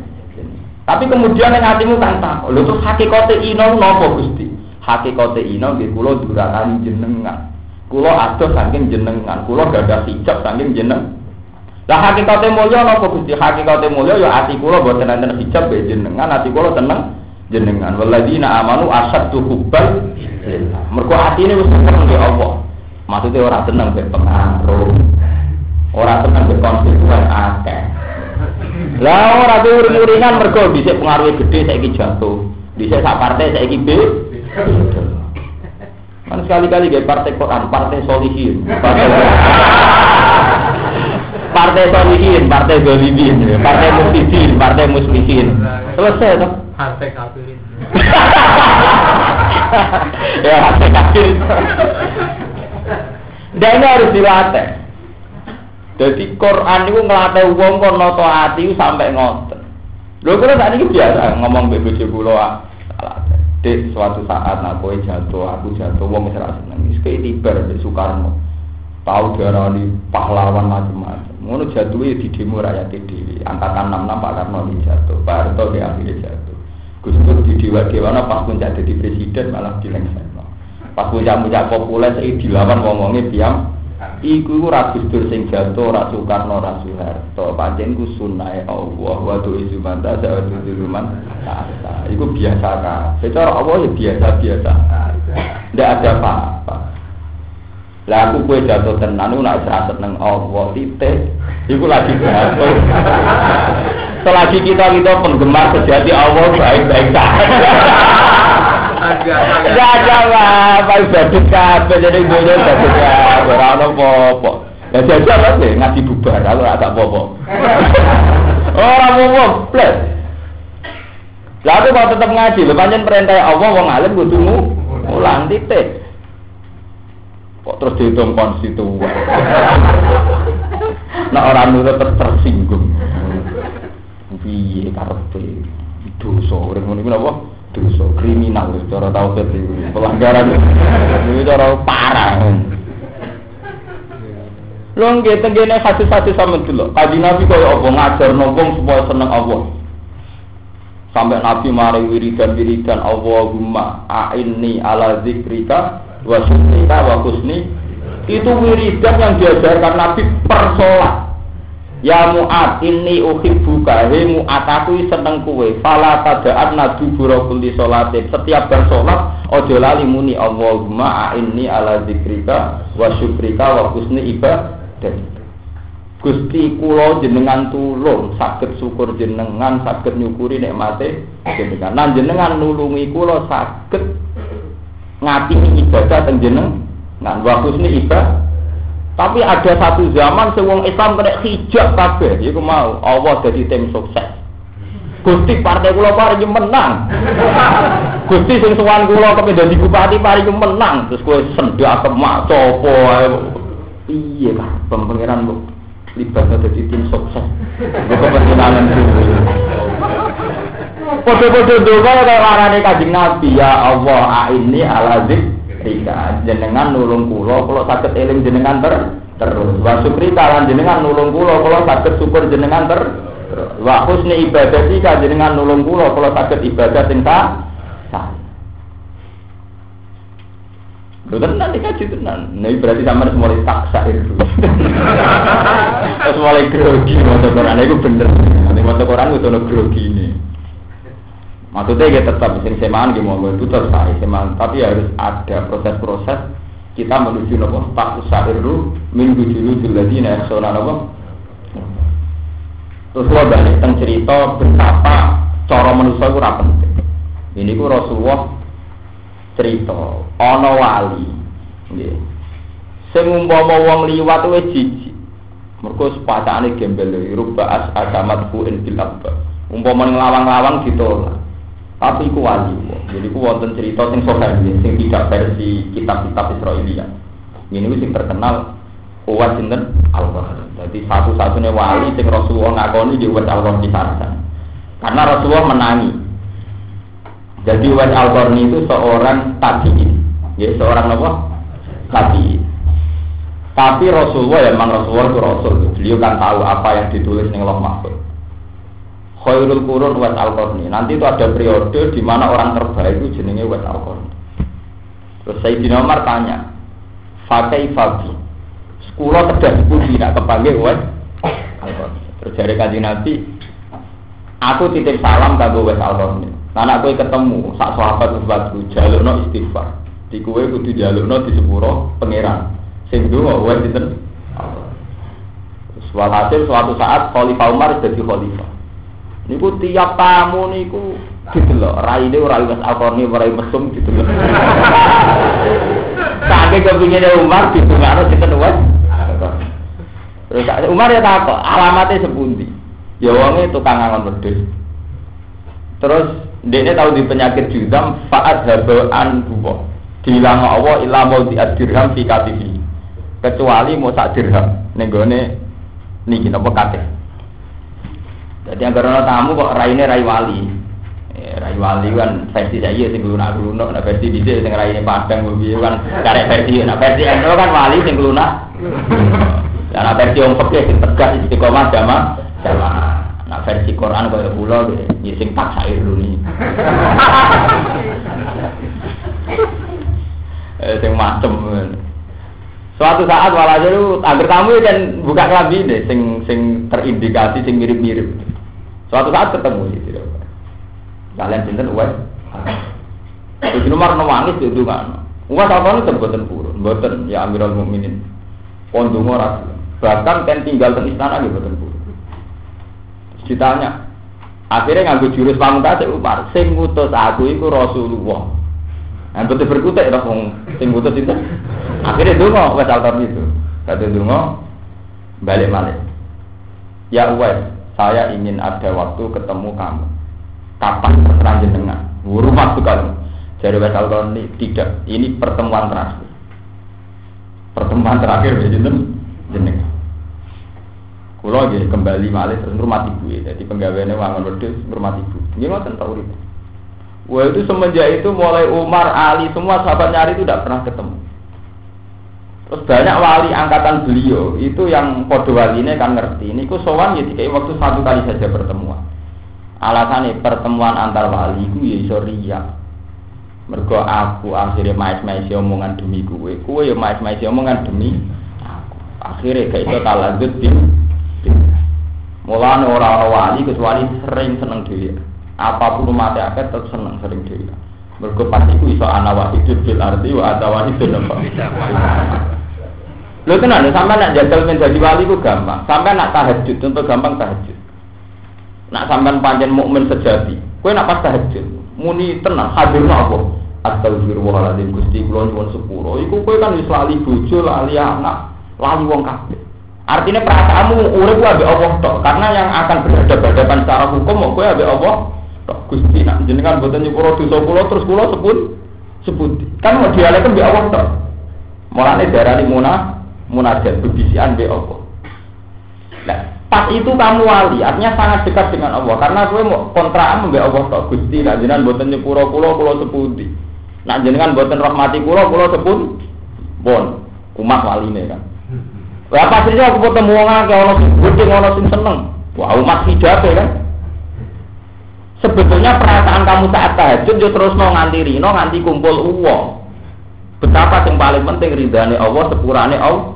Tapi kemudian yang hatimu kan tak, lho terus hakikate ino napa Gusti? Ino nggih kula durakani jenengan. Kulo adoh saking jenengan, kulo gadah hijab saking jeneng. Lah hakikate mulya napa Gusti? Hakikate mulya ya ati kula boten enten hijab be jenengan, ati kula tenang jenengan. Waladina amanu asaddu hubban lillah. Mergo atine wis seneng be Allah. Maksudnya orang tenang be pengaruh. Orang tenang be konstituen akeh. Lah ora uring-uringan mergo dhisik pengaruhe gede saiki jatuh. Dhisik sak partai saiki B. Kan sekali-kali gaya partai Quran, partai solihin, partai partai solihin, partai golimin, partai muslimin, partai muslimin. Selesai tuh. Partai kafirin. ya partai kafirin. Dan ini harus dilatih. Jadi Quran itu ngelatih uang hati sampai ngotot. Lho kira saat ini biasa ngomong bebek pulau salah. Dek suatu saat nak kowe jatuh, aku jatuh, wong ora seneng. Wis kayak tibar di Soekarno. Tahu diarani pahlawan macam-macam. Ngono jatuh ya di demo rakyat dhewe. Angkatan 66 Pak Karno jatuh, Pak Harto di akhirnya jatuh. Gus Dur di dewa dewana pas pun jadi presiden malah dilengsekno. Pas puncak puncak populer saya dilawan ngomongnya diam. Iku iku ra Gus Dur sing jatuh, ra Soekarno, ra Soeharto. Pancen ku sunnahe Allah wa tu izumanta sa'atu diruman. Iku biasa kan. Secara Allah ya biasa-biasa. Ndak ada apa-apa. Lah aku kue jatuh tenan nak serasa seneng Allah titik. Iku lagi jatuh. Selagi kita kita penggemar sejati Allah baik-baik saja. Enggak ada apa ibadah kabeh jadi dunia ibadah kabeh ora apa-apa. Ya jajal lah sih ngaji bubar kalau agak apa-apa. Ora apa-apa, plus. Tetap ngaji, lho perintah Allah wong alim kudu mulang titik. Kok terus dihitung konstituen. Nah orang nurut tersinggung. Piye karepe? Dosa, ora iku napa? Dosa kriminal cara tauhid iki. Pelanggaran iki cara parah. Lho nggih tengene hadis-hadis sampeyan dulu. Kaji Nabi kaya apa ngajar wong supaya seneng Allah. Sampai Nabi mari wiridan-wiridan Allahumma a'inni ala zikrika wa syukrika wa husni itu wiridan yang diajarkan Nabi per sholat Ya Mu'ad ini uhibbuka. Hei Mu'ad aku seneng kue Fala tada'at nadu burokuli sholatin. Setiap bersolat Ojo lali muni Allahumma a'inni ala zikrika Wa syukrika wa husni ibadah. Gusti kulo jenengan tulung sakit syukur jenengan sakit nyukuri nikmate jenengan. Nan jenengan nulungi kulo sakit ngati ibadah teng jeneng Nah, waktu ini ibadah. Tapi ada satu zaman sewong Islam kena hijab kabeh, iku mau Allah jadi tim sukses. Gusti partai kula paling menang. Gusti sing sowan kula kepe dadi bupati paling menang. Terus kowe sendak kemak copo ae. Piye lah pangeran kok libat dadi tim sukses. Kok kepentingan Podo-podo doa kaya larane Kanjeng Nabi ya Allah ini ala Rika jenengan nulung kulo kalau sakit eling jenengan ter terus wa syukrika lan jenengan nulung kulo kalau sakit syukur jenengan ter terus wa husni ibadatika jenengan nulung kulo kalau sakit ibadah sing sah Lho tenan iki kaji tenan. Nah berarti sampean mulai taksa itu. Terus mulai grogi maca Quran itu bener. Nek maca Quran itu grogi ini. Maksudnya ya tetap sing semaan di mau itu terus semaan, tapi harus ada proses-proses kita menuju nopo tak usah itu minggu dulu jadi nih sona nopo. Terus lo balik tentang cerita betapa cara manusia itu penting. Ini ku Rasulullah cerita ono wali, nggih. Sing umpama wong liwat wis jijik. Mergo sepatane gembel ruba as agamat ku in bil abba. Umpama nglawang-lawang ditolak. Tapi iku wali. Jadi ku wonten cerita sing sahih sing tidak versi kitab-kitab Israelia. Ini sing terkenal Uwat sinten Allah. Jadi satu-satunya wali sing Rasulullah ngakoni di di sana. Karena Rasulullah menangi. Jadi Uwat al itu seorang tabiin, ya seorang apa? Tabiin. Tapi Rasulullah ya memang Rasulullah itu Rasul. Beliau kan tahu apa yang ditulis ning Allah Mahfud khairul kurun al Nanti itu ada periode di mana orang terbaik itu jenenge wet al Terus Sayyidina Umar tanya, Fakai Fabi, sekolah terjadi putih tidak kepanggil wet al Terus dari kaji Nabi, aku titip salam kagak wet al Karena aku ketemu sak sahabat sebatu no istighfar. Di kue kudu no di sepuro pangeran. Sing dungo wet sinten? Walhasil suatu saat Khalifah Umar jadi khalifah. Niku tiap tamu niku didelok, raine ora wis alkorni ora mesum didelok. Saking kepingine Umar ditungakno sinten wes. Terus Umar ya takok, alamatnya sepundi? Ya wonge tukang angon wedhus. Terus dia tahu di penyakit judam faat habaan buwa. Dihilang Allah ilah mau diadirham fi katifi. Kecuali mau sak dirham. Nenggone niki napa katif. Jadi yang karena tamu kok raine rai wali. Eh, rai wali kan versi saya sing lunak lunak, nah versi sini rai ini padang mobil kan karek versi, nah versi yang kan wali sing lunak. Nah versi yang pakai sing tegas istiqomah jamaah jamaah. Nah versi Quran kaya pulau deh, ya sing paksa itu nih. eh sing macem. Suatu saat walhasil itu agar kamu kan buka kelambi deh, sing sing terindikasi sing mirip-mirip. Suatu saat ketemu di situ. Kalian pinter uas. Jadi nomor nangis itu kan. Uas apa itu buatan purun, buatan ya Amirul Mukminin. Pondong orang. Bahkan kan tinggal di istana di buatan. Ditanya, akhirnya ngambil jurus pamungkas Umar, sing ngutus aku itu Rasulullah. Nah, betul berkutik dong wong sing putus itu. Akhirnya donga wes altar itu. Satu donga balik balik. Ya Uwais, saya ingin ada waktu ketemu kamu. Kapan terserah jenengan? Tuh kalau. Jadi Wes ini tidak. Ini pertemuan terakhir. Pertemuan terakhir ya jenengan. Kulo jadi kembali malih terus rumah ibu ya. Jadi penggaweannya wangun wedhus rumah ibu. Ini mau tahu itu. Wah itu semenjak itu mulai Umar, Ali, semua sahabat nyari itu tidak pernah ketemu. Terus banyak wali angkatan beliau itu yang kode wali ini kan ngerti. Ini ku sowan ya kayak waktu satu kali saja pertemuan. Alasannya pertemuan antar wali itu ya iso riya. Mergo aku akhirnya mais-mais omongan demi gue, gue ya mais-mais omongan demi aku. Akhirnya kayak itu talazut di Mulane orang-orang wali kecuali sering seneng dia apa pun mati akeh tetap seneng sering dewi mergo pas iku iso ana wahidun fil ardi wa ada wahidun apa Lho tenan sampai nak jadal menjadi wali ku gampang. Sampai nak tahajud contoh gampang tahajud. Nak sampean pancen mukmin sejati. Kowe nak pas tahajud muni tenang hadirna apa? Astagfirullahaladzim Gusti kula nyuwun sepuro. Iku kowe kan wis lali bojo, lali anak, lali wong kabeh. Artinya perasaanmu urip ku ambek Allah tok. Karena yang akan berhadapan secara hukum mau kowe ambek Allah Tok Gusti nak jenengan boten nyepuro dosa kula terus kula sebut sebut. Kan mau dialek mbek Allah tok. Mulane darani munah munajat bebisian mbek Allah. Nah, pas itu kamu wali, artinya sangat dekat dengan Allah karena kowe mau kontrakan mbek Allah tok Gusti nak jenengan boten nyepuro kula kula sepundi. Nak jenengan boten rahmati kula kula sebut bon umat waline kan. Lah pasirnya aku ketemu wong akeh ana sing gede ana sing seneng. Wah umat hijabe kan. Sebetulnya perasaan kamu saat tahajud yo terus mau nganti rino nganti kumpul uang. Betapa yang paling penting ridhani Allah sepurane Allah.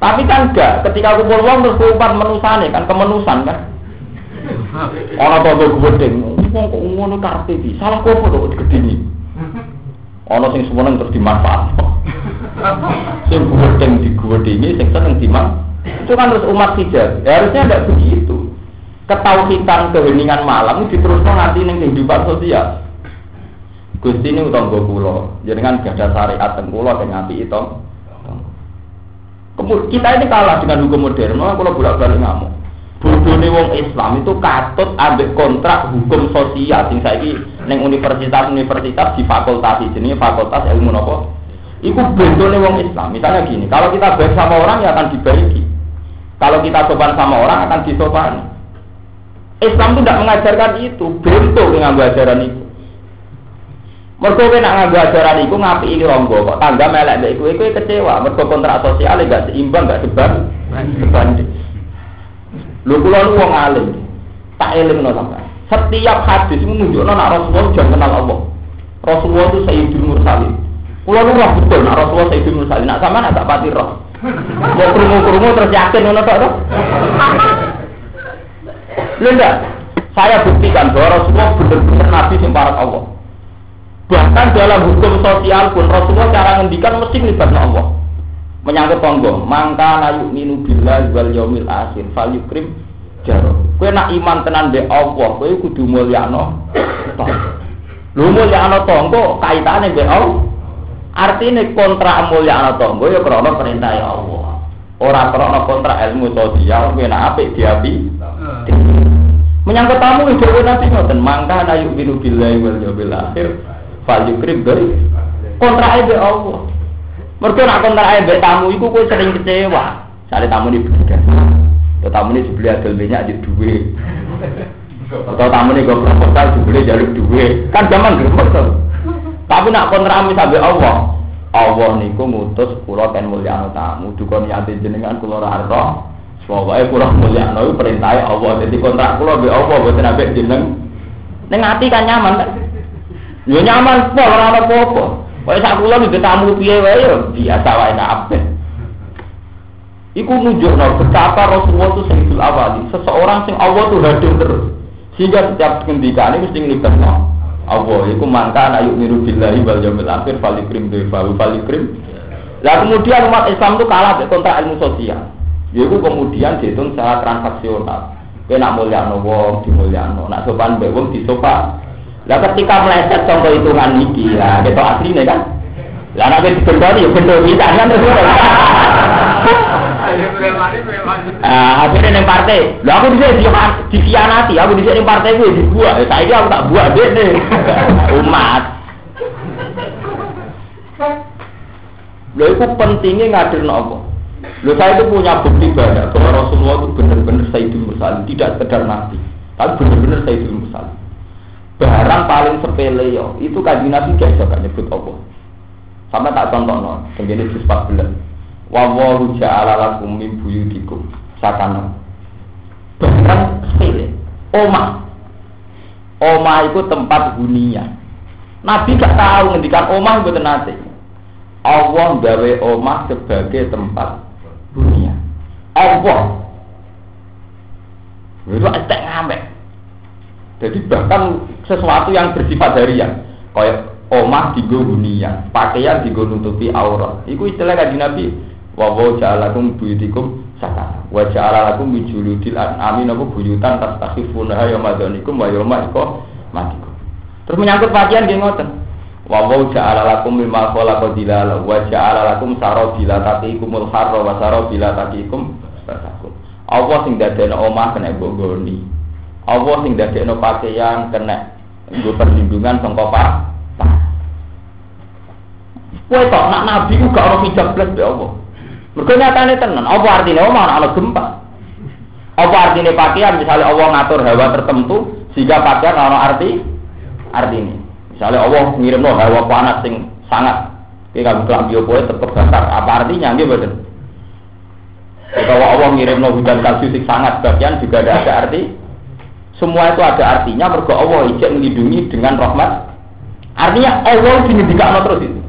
Tapi kan enggak, ketika kumpul uang terus kumpul menusane kan kemenusan kan. Ana tonggo gedeng, wong kok ngono karepe iki. Salah kok kok gedeni. Ana sing semeneng terus dimanfaat. sing gedeng digedeni sing seneng dimanfaat. Itu kan terus umat hijab. Ya, harusnya tidak begitu ketauhidan keheningan malam diteruskan nanti ning kehidupan sosial. Gusti ini utang gue kulo, jenengan gak ada syariat dan kulo dengan api itu. Kemudian kita ini kalah dengan hukum modern, malah kalau bolak balik ngamuk. Bodohnya wong Islam itu katut ambek kontrak hukum sosial sing saiki ning universitas-universitas di fakultas jenenge fakultas ilmu nopo. Iku bodohnya wong Islam. Misalnya gini, kalau kita baik sama orang ya akan dibaiki. Kalau kita sopan sama orang akan disopani. Islam itu tidak mengajarkan itu, bentuk nganggo ajaran itu. Mergo kowe nak nganggo ajaran iku ngapi ini ronggo kok tangga melek mbek kowe kowe kecewa mergo kontrak sosial enggak seimbang enggak sebab sebanding. Lho kula nu wong alim. Tak elingno sampean. Setiap hadis menunjukkan nak Rasulullah jangan kenal Allah. Rasulullah itu Sayyidul Mursalin. Kula nu roh betul nak Rasulullah Sayyidul Mursalin. Nak sampean tak pati roh. Mau krungu-krungu terus yakin ngono tok Lenda, saya buktikan bahwa Rasulullah benar-benar Nabi para Allah. Bahkan dalam hukum sosial pun Rasulullah cara ngendikan mesti melibatkan Allah. Menyangkut tonggo, mangka nayu minu bila wal yaumil akhir fal yukrim jaro. Kue nak iman tenan be Allah, kue kudu mulyano. Lu mulyano tonggo kaitane be Allah. Artinya kontrak mulyano tonggo ya krono perintah ya Allah. Orang krono kontrak ilmu sosial, kue nak apik diapi. Menyangkut tamu itu nanti ngoten mangka na yu'minu billahi wal yawmil akhir fal yukrim dari kontrak be Allah. Mergo nak kontrak be tamu iku kowe sering kecewa. Sare tamu ini berbeda. Ya tamu ini dibeli adol banyak di duwe. Atau tamu ini gue proposal dibeli jalur duwe. Kan zaman to. Tapi nak kontrak misal Allah, Allah niku ngutus kula ten mulyano tamu duka niate jenengan kula ora Pokoknya kurang mulia, nabi perintah Allah. Jadi kontrak pulau be Allah, buat nabi jeneng. Neng hati kan nyaman? Ya nyaman, pol orang apa apa. Pokoknya saat pulau di tamu piye wae ya biasa wae nabe. Iku nunjuk no, betapa Rasulullah itu sayyidul awali, seseorang sing Allah tuh hadir terus. Sehingga setiap ini mesti ngelibat no. Allah, iku mangka anak yuk niru billahi wal yaumil akhir falikrim dewa falikrim. Lah kemudian umat Islam itu kalah dengan kontrak ilmu sosial. Yaitu kemudian dihitung secara transaksional. Kowe nak mulyano wong di mulyano, nak sopan mbek wong di sopan. Lah ketika meleset contoh hitungan iki, ya kita aslinya kan. Lah nek dibendoni ya bendo bisa kan terus. Ah, akhirnya neng partai, lo aku bisa di dikianati, aku bisa neng partai gue dibuat, saya ini aku tak buat deh nih, umat. Lo itu pentingnya ngadir nopo. Lo saya itu punya bukti banyak bahwa Rasulullah itu benar-benar Sayyidul Mursalin, tidak sekedar nabi, tapi benar-benar Sayyidul Mursalin. Barang paling sepele yo, itu kaji nabi gak bisa nyebut apa. Sampai tak contoh no, begini juz 14. Wa wahu ja'ala lakum min buyutikum sakana. Bahkan sepele. Oma. Oma itu tempat hunian. Nabi gak tahu ngendikan omah itu nate. Allah gawe omah sebagai tempat hunian. Allah. Itu estek ngamek. Jadi bahkan sesuatu yang bersifat harian, kayak omah digo hunian, pakaian digo nutupi aurat. Iku istilah kaji Nabi wa wa ja'alakum buyutikum sakana wa ja'alakum min juludil an'ami napa buyutan tastakhifunaha yauma dzanikum wa yauma matikum. Terus menyangkut pakaian nggih ngoten. Wa wa ja'alakum mimma khalaqa dilala wa ja'alakum sarabila taqikumul harra wa sarabila taqikum tasakum Allah sing dadekno omah kena bonggoni Allah sing dadekno pakaian kena nggo perlindungan sangka pak Kowe tok nak nabi ku gak ono hijab blas be Allah. Mereka nyatanya tenan. Apa artinya omah ana gempa? Apa artinya pakaian misalnya Allah ngatur hawa tertentu sehingga pakaian ana arti artinya. Misalnya Allah ngirim hawa panas sing sangat Oke, kalau kelambi opo tetap bakar. Apa artinya? Nggih mboten. Kalau Allah ngirim hujan salju sing sangat bagian juga ada arti. Semua itu ada artinya. Mergo Allah ijek melindungi dengan rahmat. Artinya Allah dingendikakno terus itu.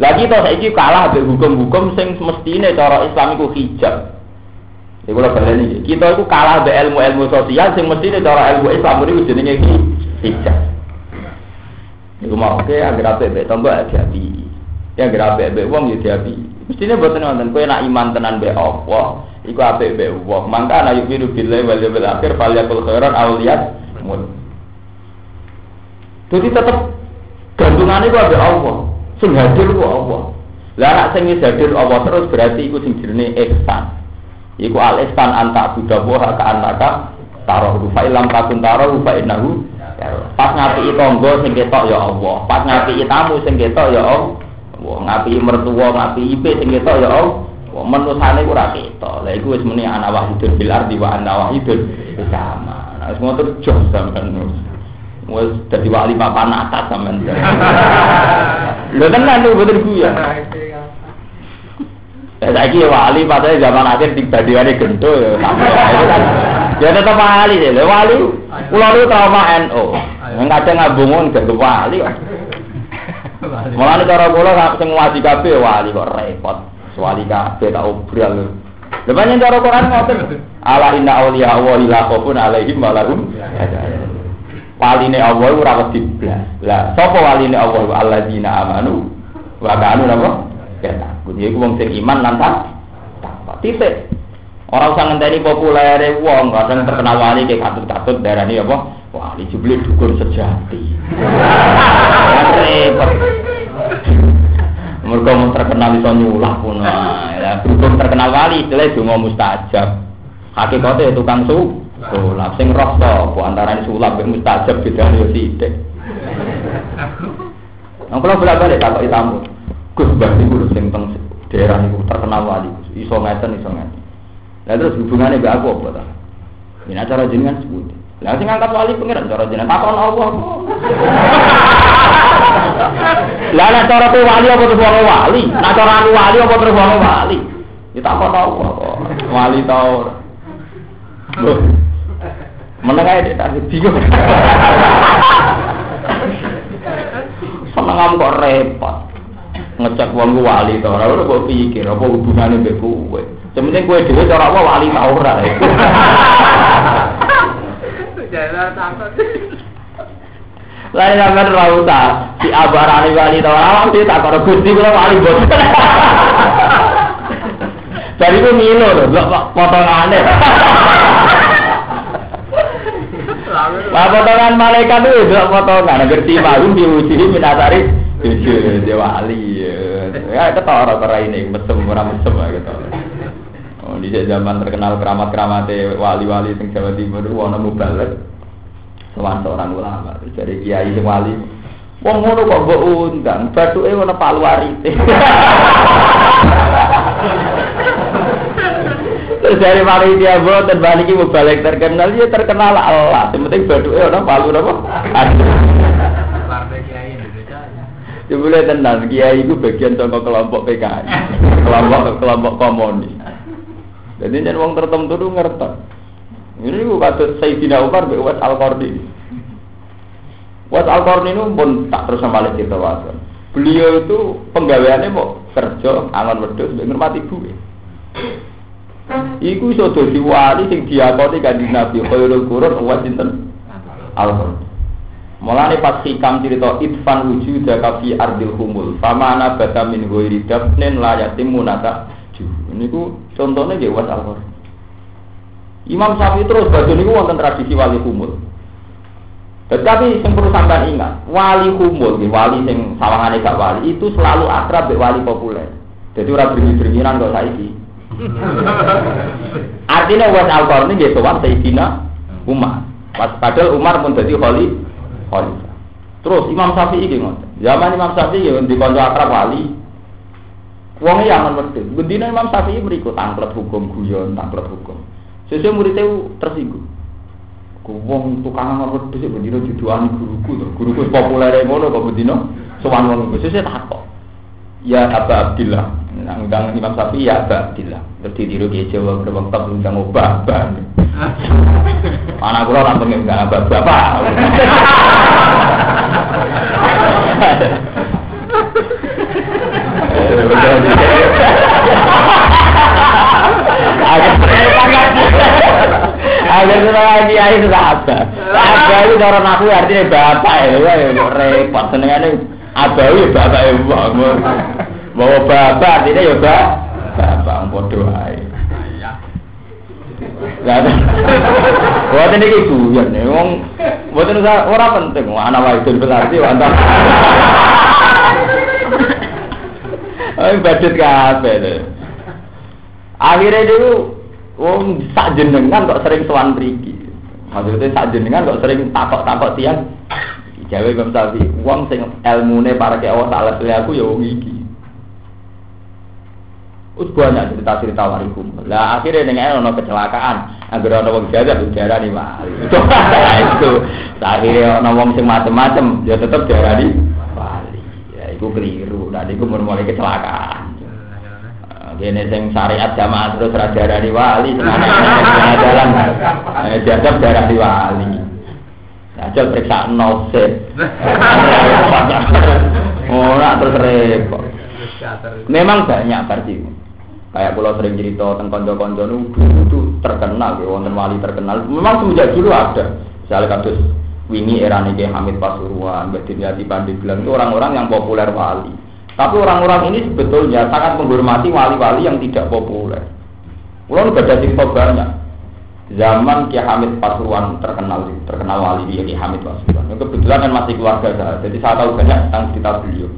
Lagi toh saiki kalah be hukum-hukum sing semestine cara Islam iku hijab. Iku lho baleni. Kita iku kalah be ilmu-ilmu sosial sing mestine cara ilmu Islam iku jenenge hijab. Iku mau oke agar apa be tambah hati Ya agar apa be wong ya diapi. Mestine boten wonten nak iman tenan be Allah, iku apik be wong. Mangka ana yu'minu billahi wal yawmil akhir falyakul khairan aw liyasmut. Jadi tetap gantungannya itu ada Allah. Sing hadir ku Allah. Lah nek sing hadir Allah terus berarti iku sing jenenge ihsan. Iku al ihsan anta budawa ka anaka taruh fa ilam takun taruh fa innahu Pas ngapi tangga sing ketok ya Allah, pas ngapi tamu sing ketok ya Allah. Ngapi mertua, ngapi ipe sing ketok ya Allah. Wah, menusane ora ketok. Lah iku wis muni ana wahidun bil ardi wa ana wahidun sama. Nah, semua terjun sampean. Wes dadi wali papan atas sampean. Lho tenan lho bener guya. Ya saiki wali padahal zaman akhir dibandingane gento ya. Ya tetep wali deh, wali. Kula lu trauma NO. Kadang ngabungun gak wali. Mulane cara kula sing ngaji kabeh wali kok repot. Wali kabeh tak obral. Pancen cara Quran ngoten. Ala inna auliya wa la khaufun alaihim wa lahum waline Allah ora wedi blas. Lah sapa waline Allah alladzina amanu wa kanu napa? Ya takut. Iku wong sing iman lan tak titik. Ora usah ngenteni populere wong, kadang terkenal wali kayak katut-katut darani apa? Wali jebule dukun sejati. Repot. Mereka mau terkenal iso nyulah pun. Ya, berhubung terkenal wali, itu donga mustajab. Hakikatnya tukang su, sulap sing roh sapa antarané sulap ben mustajab bedane yo sithik Nang kula bolak-balik takoki tamu. Gus Mbah niku sing daerah niku terkenal wali. Iso ngeten iso ngeten. Lah terus hubungannya mbak aku apa ta? Ini acara jenengan sebut. Lah sing ngangkat wali pengiran cara jenengan takon Allah. Lah nek cara ku wali apa terus wong wali? Nek cara aku wali apa terus wong wali? Ya Allah kok. Wali tau. Meneng deh, tak bingung. Seneng kok repot. Ngecek wong wali ora ora kok pikir apa hubungane mbek kowe. Sementing kowe dhewe cara apa wali ta ora. Jalan takut. Lain sampean ora usah si abarane wali ta ora dia tak karo Gusti kula wali bos. Jadi ku ngilo lho, potongane. Lah potongan malaikat itu itu potongan agar timarum diuji minatari Jujur, dia wali ya. ketara kera ini, mesem, ora mesem ya ketara. Oh, di zaman terkenal keramat-keramat wali-wali sing Jawa Timur itu ana mubalek. Sowan seorang ulama, dari kiai wali. Wong ngono kok mbok undang, bathuke ana palu arite. Terus dari dia boten balik iki balik terkenal ya terkenal Allah. Yang penting baduke ana palu napa? Ya boleh tenang, kiai itu bagian contoh kelompok PKI, kelompok kelompok komunis. Jadi jangan uang tertentu tuh ngerti. Ini gue kata Sayyidina Umar be Uwais Al Qarni. Uwais Al Qarni itu pun tak terus sama cerita wasan. Beliau itu penggaweannya mau kerja angon wedhus mbek ngurmati ibu. Iku iso dadi wali sing diakoni kanjeng Nabi khairul qurun wa sinten Al-Qur'an. Mulane pas hikam cerita itfan wujudaka fi ardil humul fama ana bata min ghairi dafnin la yatimu nata niku contohnya nggih was al Imam Syafi'i terus badhe niku wonten tradisi wali humul. Tetapi yang perlu sampai ingat, wali humul, wali sing sawangane gak wali itu selalu akrab be wali populer. Jadi orang beringin-beringinan kok saiki. Artinya was al-Qarni nggih sowan Sayyidina Umar. Pas padahal Umar pun dadi khali khalifah. Terus Imam Syafi'i iki ngoten. Zaman Imam Syafi'i ya di kanca akrab wali. Wong yang wedhus. Bendina Imam Syafi'i mriku tangklet hukum guyon, tangklet hukum. Sesuk muridnya tersinggung. Wong tukang aman wedhus bendina diduani guruku to. Guruku populer ngono kok bendina sowan wong sesuk takok. Ya Aba Abdillah, undang Imam Syafi'i ya Aba Abdillah. Terus ditiru ke Jawa berbang tak undang obah Anak kula ora pengen enggak Aba Bapak. Abah itu aku artinya bapak ya, repot senengane abah itu bapak ya, mau mau bapak artinya ya bapak, bapak mau doa ya. Waktu ini itu ya, wong. waktu itu orang penting, anak itu berarti mantap. Ayo budget kabeh. Akhirnya dulu, wong sak jenengan kok sering sowan mriki. Maksudnya sak jenengan kok sering takok-takok tiang Jawa Imam Syafi'i, wong sing ilmune para ke Allah Taala aku ya wong iki. Us banyak cerita-cerita warikum. Lah akhirnya dengan ono kecelakaan, agar ono wong jaga bicara nih wali. Itu akhirnya ono wong sing macem-macem, ya tetep diarani wali. Ya itu keliru. Dan itu mulai kecelakaan. Gini sing syariat jamaah terus raja dari wali, semuanya jalan, jadab darah di wali. Ajal periksa noset. Ora terus repot. Memang banyak berarti. Kayak pulau sering cerita tentang konco-konco itu terkenal, ya, wonten wali terkenal. Memang semenjak dulu ada. Misalnya kasus wingi era Hamid Pasuruan, Mbak Dinyati Pandeglang itu orang-orang yang populer wali. Tapi orang-orang ini sebetulnya sangat menghormati wali-wali yang tidak populer. Udah ada cerita banyak zaman Ki Hamid Pasuruan terkenal terkenal wali dia Ki Hamid Pasuruan. Kebetulan kan masih keluarga saya, jadi saya tahu banyak tentang cerita beliau.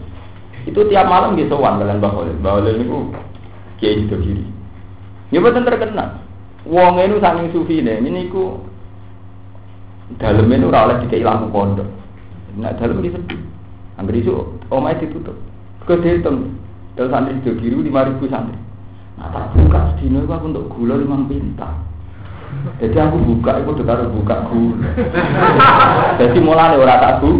Itu tiap malam di sowan kalian bahwa bahwa itu Kiai itu kiri. Ini betul terkenal. Wong ini saking sufi nih, ini ku dalam ora oleh dikai lampu pondok. Nah dalam ini. Angger itu omai ditutup. Kau dihitung. Dalam santri itu lima ribu santri. Nah tak buka sedino aku untuk gula lima pintar. Jadi aku buka, aku udah taruh buka gula. Jadi mulai orang tak bu.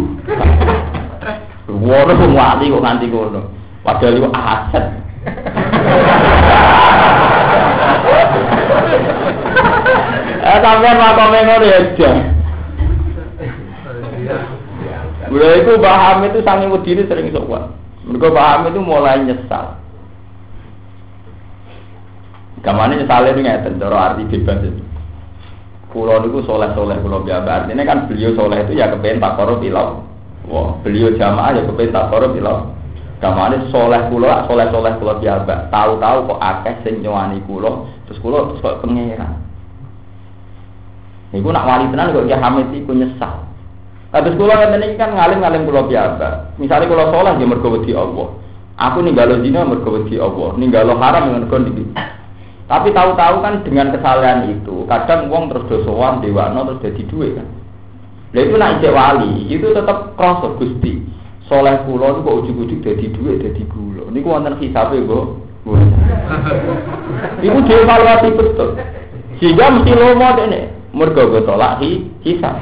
Wono pun wali kok nganti kono. Padahal itu aset. Eh sampean makome ngono ya jam. Udah itu paham itu sangi wedine sering sowan. Mereka paham itu mulai nyesal. Kamane nyesale ini ngeten cara arti bebas itu. Pulau niku soleh soleh pulau biasa. Artinya kan beliau soleh itu ya kepengen tak korup ilau. Wah, beliau jamaah ya kepengen tak korup ilau. Kamane soleh pulau, soleh soleh pulau biasa. Tahu-tahu kok akeh pulau, terus pulau terus kok pangeran. Iku nak wali tenan kok Ki Hamid iku nyesal. Kados kula ngeten iki kan ngalim-ngalim kula biasa. Misale kula salat ya mergo wedi Allah. Aku ninggalo zina mergo wedi Allah, ninggalo haram mergo niki. Tapi tahu-tahu kan dengan kesalahan itu, kadang wong terus dosowan dewano terus jadi duwe kan. Lah itu nak wali, itu tetap krasa Gusti. Soleh kula kok ujug-ujug dadi duwe dadi gula. Niku wonten hisabe, Mbok. Ibu dievaluasi betul. Sehingga mesti lomo dene. Mergo go tolak hi hisab.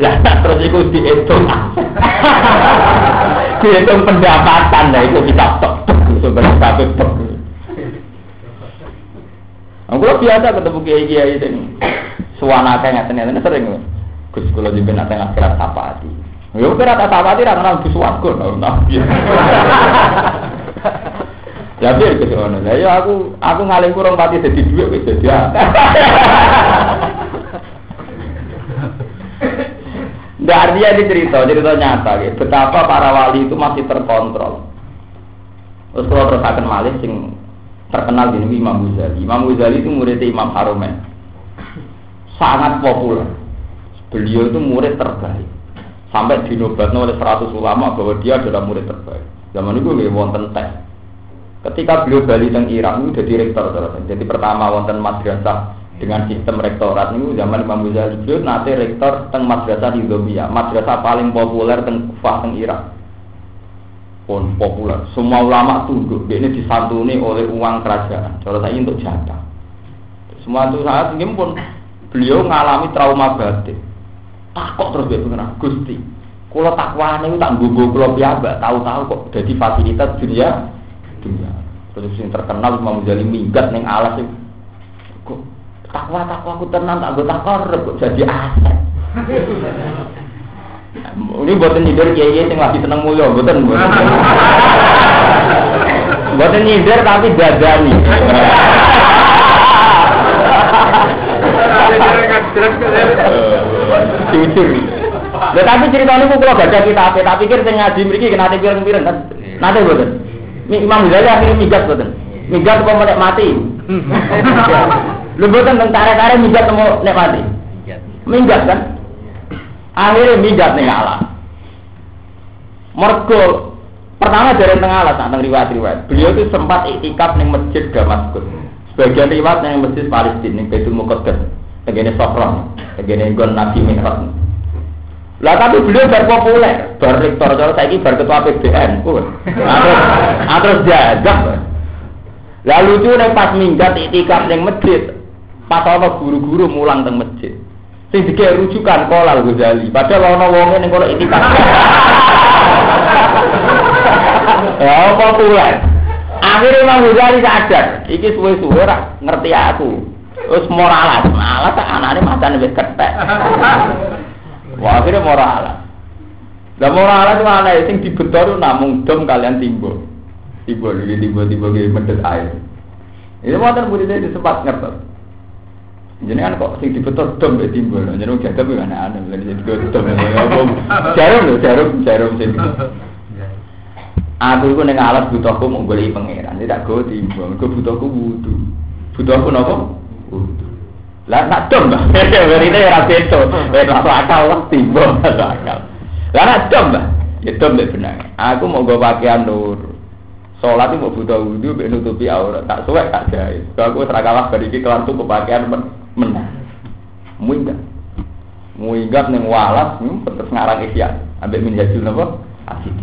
Lah terus iku dihitung. dihitung pendapatan lah itu bisa tok sebenarnya kabeh tok. Aku biasa ketemu kiai kiai ini. Suwana kayak ngaten ngaten sering. Gus kula di benak tengah akhirat sapati. Yo kira tak sapati ra kenal Gus Wargo. Ya biar ke sana. Ya aku aku ngalim kurang pati jadi duit wis dadi. Nggak artinya di cerita, cerita nyata gitu. Betapa para wali itu masih terkontrol. Terus kalau terus akan malih sing terkenal di Imam Ghazali. Imam Ghazali itu murid Imam Haromen. Sangat populer. Beliau itu murid terbaik. Sampai dinobatkan oleh 100 ulama bahwa dia adalah murid terbaik. Zaman itu nggak wonten tes. Ketika beliau balik teng Irak itu jadi rektor. Jadi pertama wonten madrasah dengan sistem rektorat ini zaman Imam Ghazali beliau nanti rektor teng madrasah di Zobia, madrasah paling populer teng Kufah teng Irak. Pun populer. Semua ulama tunduk. Ini disantuni oleh uang kerajaan. Kalau saya untuk jatah. Semua itu saat ini pun beliau mengalami trauma batin. Takut terus dia pengen Gusti. Kalau takwa ini tak gugu kalau biasa, tahu-tahu kok jadi fasilitas dunia dunia. Terus yang terkenal Imam Ghazali minggat neng alas itu. Kok takwa takwa aku tenang tak gue kok jadi aset. Ini buatan nyindir kiai yang lagi seneng mulia, buatan buatan. Buatan nyindir tapi dadani. Jujur. Tapi ceritanya aku kalau gak ada kita, tapi pikir saya ngaji mereka kena pirang-pirang kan. Nanti buatan. Imam Ghazali akhirnya migat betul. Migat apa mau mati? Lu betul tentang tarik-tarik migat mau nek mati? Migat kan? Akhirnya migat nih Allah. Mergo pertama dari tengah alas tentang riwayat-riwayat. Beliau itu sempat itikaf nih masjid Damaskus. Sebagian riwayat yang masjid Palestina nih Baitul Muqaddas. Tegene Sofron, tegene Gon Nabi Mihrab. Lah tapi beliau bar populer, bar rektor cara saiki bar ketua PBN pun. Terus terus jajak. Lah lucu nek pas minggat itikaf ning masjid, pas ana guru-guru mulang teng masjid. Sing dike rujukan kolal Ghazali, padahal ana wonge ning kono itikaf. Ya populer. Akhirnya Imam Ghazali sadar, iki suwe-suwe ra ngerti aku. Terus moralas, malah tak anane matane wis ketek. Wah akhirnya moral. Lah moral itu mana sing dibetor namung dom kalian timbul. Timbul iki timbul timbul iki mendet air. Ini wonten murid saya sempat ngerti. Jadi kan kok sing dibetor dom ya timbul. Jadi udah tapi kan aneh lagi jadi dom. Jarum lho, jarum, jarum sing. Aku itu neng alat butuhku mau golek pangeran, tidak gue timbul. Gue butuhku wudhu. Butuhku nopo? Wudhu. Lah nak dom, berarti ya beto. Masuk akal lah masuk akal. Lah nak dom, ya dom benar. Aku mau gue pakaian nur. Sholat itu mau butuh wudhu, nutupi aurat. Tak suwek tak jahit. Kalau aku serakalah ini kelar tuh pakaian men menang. Muinggat. Muinggat neng walas, terus ngarang isya. Ambil minjajul apa? Asik.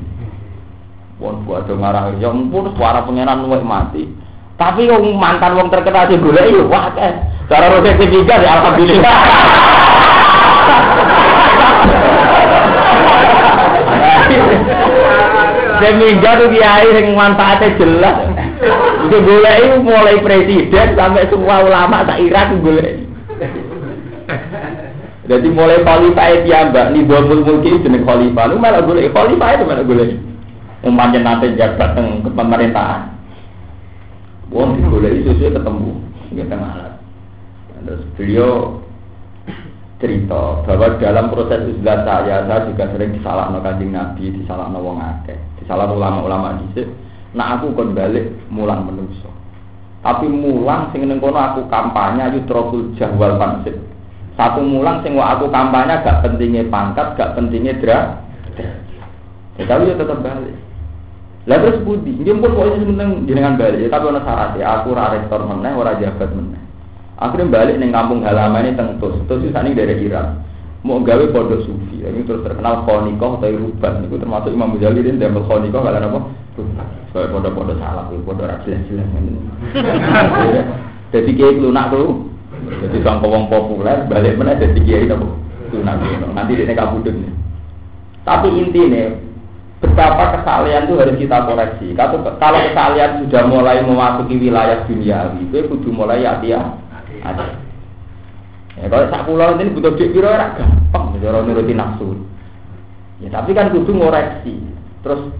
Wong buat ngarang ya ampun suara pengenan nuwek mati. Tapi wong mantan wong terkenal sih golek yo wah kan. Cara roset ketiga ya alhamdulillah. Seminggu tuh kiai yang manfaatnya jelas. Itu mulai presiden sampai semua ulama tak Irak boleh. Jadi mulai khalifah itu ya mbak, nih buat mungkin jenis khalifah, lu malah boleh khalifah itu malah boleh. Umpamanya nanti jabat ke pemerintahan. Wong boleh itu sih ketemu, kita ngalah. Terus beliau cerita bahwa dalam proses uzlah saya, saya juga sering disalahkan kanjeng Nabi, disalahkan wong akeh, disalahkan ulama-ulama di Nah aku kon balik mulang menuso. Tapi mulang sing ning kono aku kampanye ayu trokul jahwal pansip. Satu mulang sing aku kampanye gak pentingnya pangkat, gak pentingnya dra. Ya tapi ya tetap balik. Lah terus budi, pun kok penting jenengan balik, ya, tapi ono syaratnya, aku ora rektor meneh, ora jabat meneh. Akhirnya balik ning kampung halaman ini tengtus, terus itu sana dari Iran. Mau gawe pondok sufi, ini terus terkenal khonikoh atau ruban, itu termasuk Imam Ghazali dan damel khonikoh kalian apa? Sebagai pondok-pondok salah, pondok jelas-jelas. Jadi kayak lunak tuh, jadi sang wong populer balik mana jadi kiai itu tuh nanti dia kabudut nih. Tapi intinya betapa kesalahan itu harus kita koreksi. Kalau kalau kesalahan sudah mulai memasuki wilayah dunia, itu kudu mulai ya dia. Ya kalau sak pulau ini butuh duit biro ora gampang, cara nuruti nafsu. Ya tapi kan kudu ngoreksi. Terus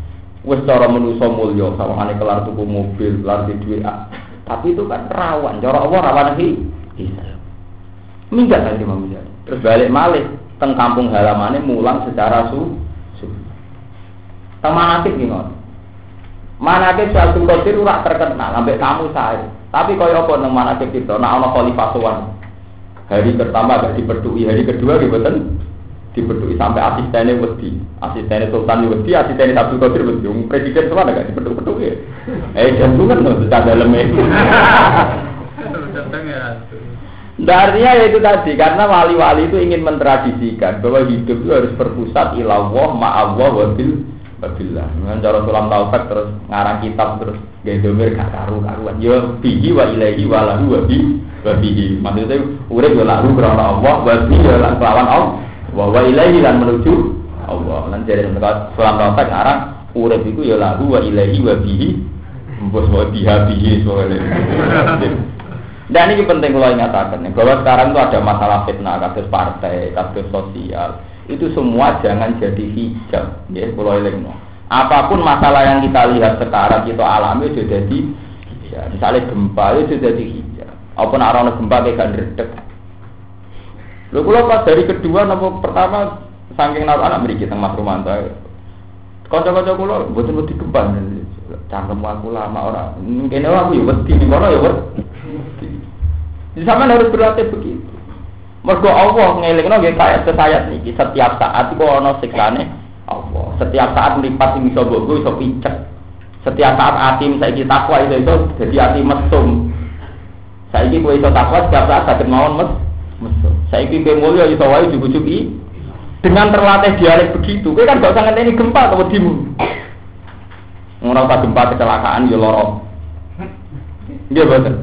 wis cara manusa mulya sawangane kelar tuku mobil, kelar duit. Tapi itu kan rawan, cara Allah rawan iki bisa. Minggat lagi Imam Ghazali. Terus balik malih teng kampung halamannya mulang secara su su. Teng manakib gimana? Manakib Syaikhul Qadir ora terkenal sampai kamu saya. Tapi kaya apa nang manakib kita nek ana khalifah sowan. Hari pertama gak dipedui, hari kedua gitu dipedui sampai asistennya wedi, asistennya Sultan wedi, asistennya Abdul Qadir wedi, presiden semua gak dipedui-pedui. Eh jantungan loh secara dalamnya. Nah, artinya ya itu tadi karena wali-wali itu ingin mentradisikan bahwa hidup itu harus berpusat ilallah ma'allah wabil wabillah. Dengan cara sulam taufik terus ngarang kitab terus gedomir gak karu karuan. Ya bihi wa ilahi wa lahu wa bi wa bihi. Maksudnya urip ya lahu karena Allah wa bihi ya lawan Allah wa ilahi lan menuju Allah. Lan jadi sulam taufik ngarang urip itu ya lahu wa ilahi wa bihi. Mbos wa biha bihi soalnya. Dan ini penting kalau ingatakan bahwa sekarang itu ada masalah fitnah, kasus partai, kasus sosial. Itu semua jangan jadi hijab, ya, kalau ilmu. Apa pun masalah yang kita lihat sekarang kita alami itu jadi ya, misalnya gempa itu jadi hijab. Apa nak gempa kayak gak Lalu kalau pas dari kedua nopo pertama saking naruh anak beri kita mas Romanto. Kocok-kocok kulo buatan wedi gempa cangkem aku lama orang. Mungkin aku ya wedi, kono ya wedi. Sama harus berlatih begitu. Mergo Allah ngelingno nggih kaya sesayat niki setiap saat iku ana siksane Allah. Setiap saat mripat sing iso mbokku iso picek. Setiap saat ati saiki takwa itu itu jadi ati mesum. Saiki kowe iso takwa setiap saat saged mawon mes mesum. Saiki kowe mulya iso wae jujuki dengan terlatih dialek begitu. Kowe kan gak usah ngenteni gempa kewedimu. Ora usah gempa kecelakaan ya lara. Nggih betul.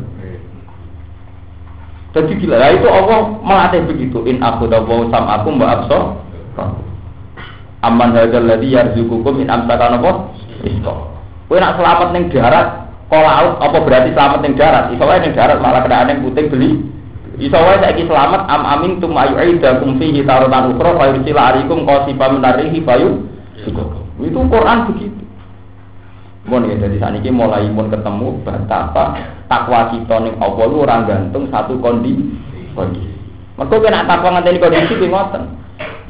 Jadi gila, nah, itu Allah melatih begitu. In aku dawu sam aku mbak abso. Aman hadal ladhi yarzukukum in amsakan apa? Isto. Kue nak selamat neng darat, kau laut apa berarti selamat neng darat? Iso neng darat malah kena yang putih beli. Iso wae saiki selamat am amin tum ayu aidakum fihi tarutan ukra fa yursila arikum qasifa min arihi fayu. Itu Quran begitu. Mun ya jadi saat ini mulai mun ketemu betapa takwa kita nih Allah lu orang gantung satu kondisi. Kondisi. Mereka kena takwa nganteni kondisi ki ngoten.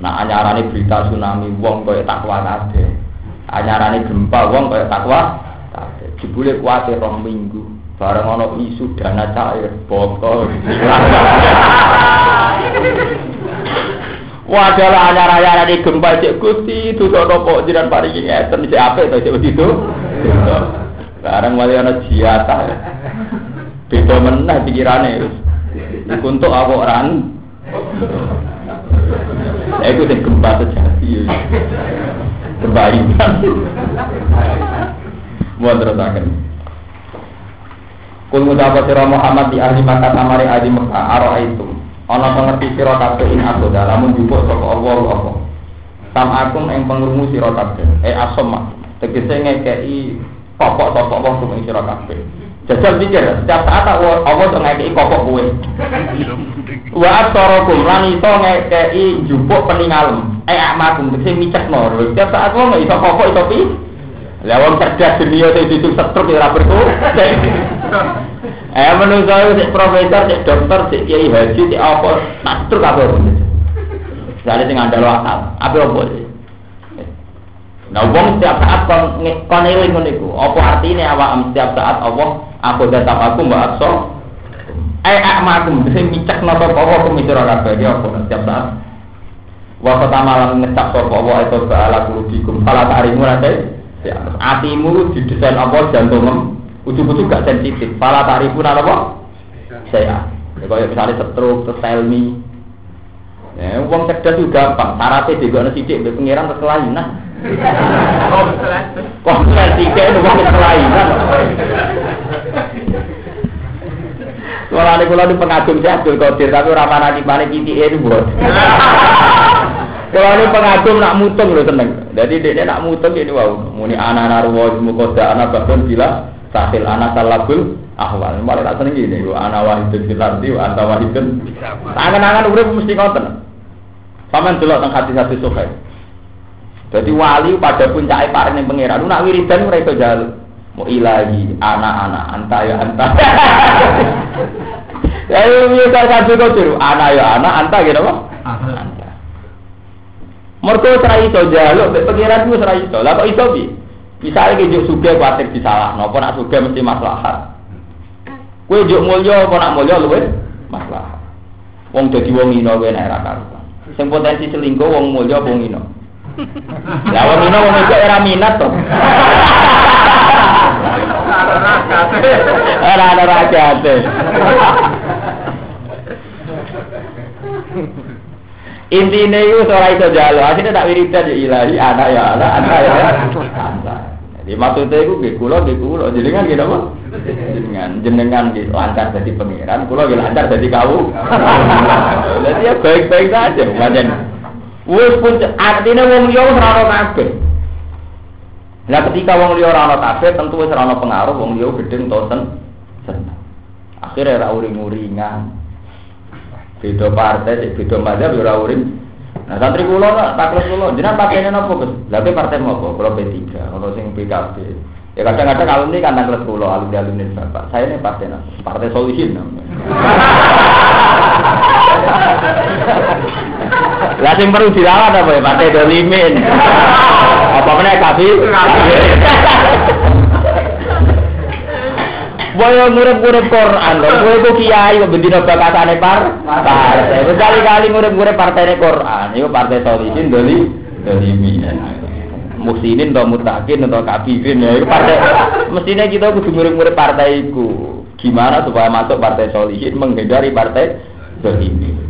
Nah anyarane berita tsunami wong kaya takwa kabeh. Anyarane gempa wong kaya takwa kabeh. Jebule kuwate rong minggu. Bareng ana isu dana cair bokol. Wajalah anyar-anyar di gempa cek gusti itu nopo jiran paringi ngeten cek apa itu cek begitu. Sekarang wali ana jiata. Beda meneh pikirane wis. Iku untuk aku orang. Ya iku sing gempa sejati. Gempa iman. Mau terusaken. Kul ngucapa sira Muhammad di ahli Makkah amare ahli Mekah aro itu. Ana pengerti sira kabeh ing aku dalam njupuk saka Allah apa. Sam akum ing pengrungu sira kabeh. Eh asom tegese ngekeki pokok sapa wong ing sira kabeh. Jajal pikir, setiap saat Allah tuh ngekeki pokok kowe. Wa asarakum lan iso ngekeki njupuk peningalem. Eh amakum tegese micekno. Setiap saat wong iso pokok iso pi. Lah wong cerdas dunia itu itu setruk ya ora berku. Eh menurut saya si profesor, si dokter, si kiai haji, si apa, nak setruk pun. Jadi sing andal akal, apa apa sih? Nah, wong setiap saat kon kon eling ngono iku. Apa artine awak setiap saat Allah aku datang aku mbak akso. Eh akmakum sing micek napa apa kumisira kabeh ya apa setiap saat. Wa pertama lan ngecap sapa wa itu ba'ala kulubikum fala ta'rimu nate. Ya, atimu didesain apa jantungem ujug-ujug gak sensitif. Fala ta'rifu apa? Saya. Ya misalnya tell me. Ya, uang cerdas juga gampang. Syaratnya juga ada sidik, be pengiran keselainan. Komplek tiga itu uang keselainan. Kalau ada kalau di pengagum saya Abdul Qadir, tapi nanti panik titik itu buat. Kalau ini pengagum nak mutung loh tenang. Jadi dia nak mutung ini wow. Muni anak narwa mukoda anak bahkan bila sahil anak salabul ahwal. Malah tak seneng gini. Anak wahidun filardi, anak wahidun. Angan-angan urip mesti konten. Paman delok teng hati-hati sokai. Jadi wali pada puncak yang pangeran. Nak wiridan mereka jaluk mau ilahi anak-anak anta ya anta ya ini bisa kasih kau anak ya anak anta gitu apa mereka serai itu jaluk pengiran itu serai itu lah kok itu bi? Misalnya kejuk suge khawatir disalah nopo nak suge mesti maslahat? Kue juk mulio apa nak luwe maslahat. Wong jadi wong ino kue naik karuan sing potensi selingkuh wong mulio wong ino Ya wong ino wong itu era minat toh. Ora ada rajate. Intine iku ora iso jalo, asline tak wiridan ya ilahi anak ya anak, anak ya anak. Jadi maksudnya itu nggih kula nggih kula jenengan nggih napa? Jenengan jenengan nggih lancar dadi pangeran, kula nggih lancar dadi kau. Jadi ya baik-baik saja, pancen. Wis pun artinya wong liya ora ono. Lah ketika wong liya ora kabeh tentu wis ora pengaruh wong liya gedeng to sen. Akhire ora uring-uringan. Beda partai, beda mazhab ora uring. Nah santri kula tak taklek kula, jenengan pakainya napa Gus? Lah partai napa? Kula P3, ono sing PKB. Ya kadang-kadang kalau ini kan taklek kula alun-alun Bapak. Saya ini partai napa? Partai Solution namanya. Lah sing perlu dirawat apa ya Partai Dolimin. Apa meneh kabi? Boyo ngurip-ngurip Quran lho, kowe ku kiai kok bendina bakatane par partai. Berkali-kali ngurip-ngurip partainya Quran, iku partai Solihin doli dolimin. Muksinin atau mutakin atau kafirin ya, itu partai. Mestinya kita kudu ngurip-ngurip partai itu. Gimana supaya masuk partai Solihin menghindari partai dolimin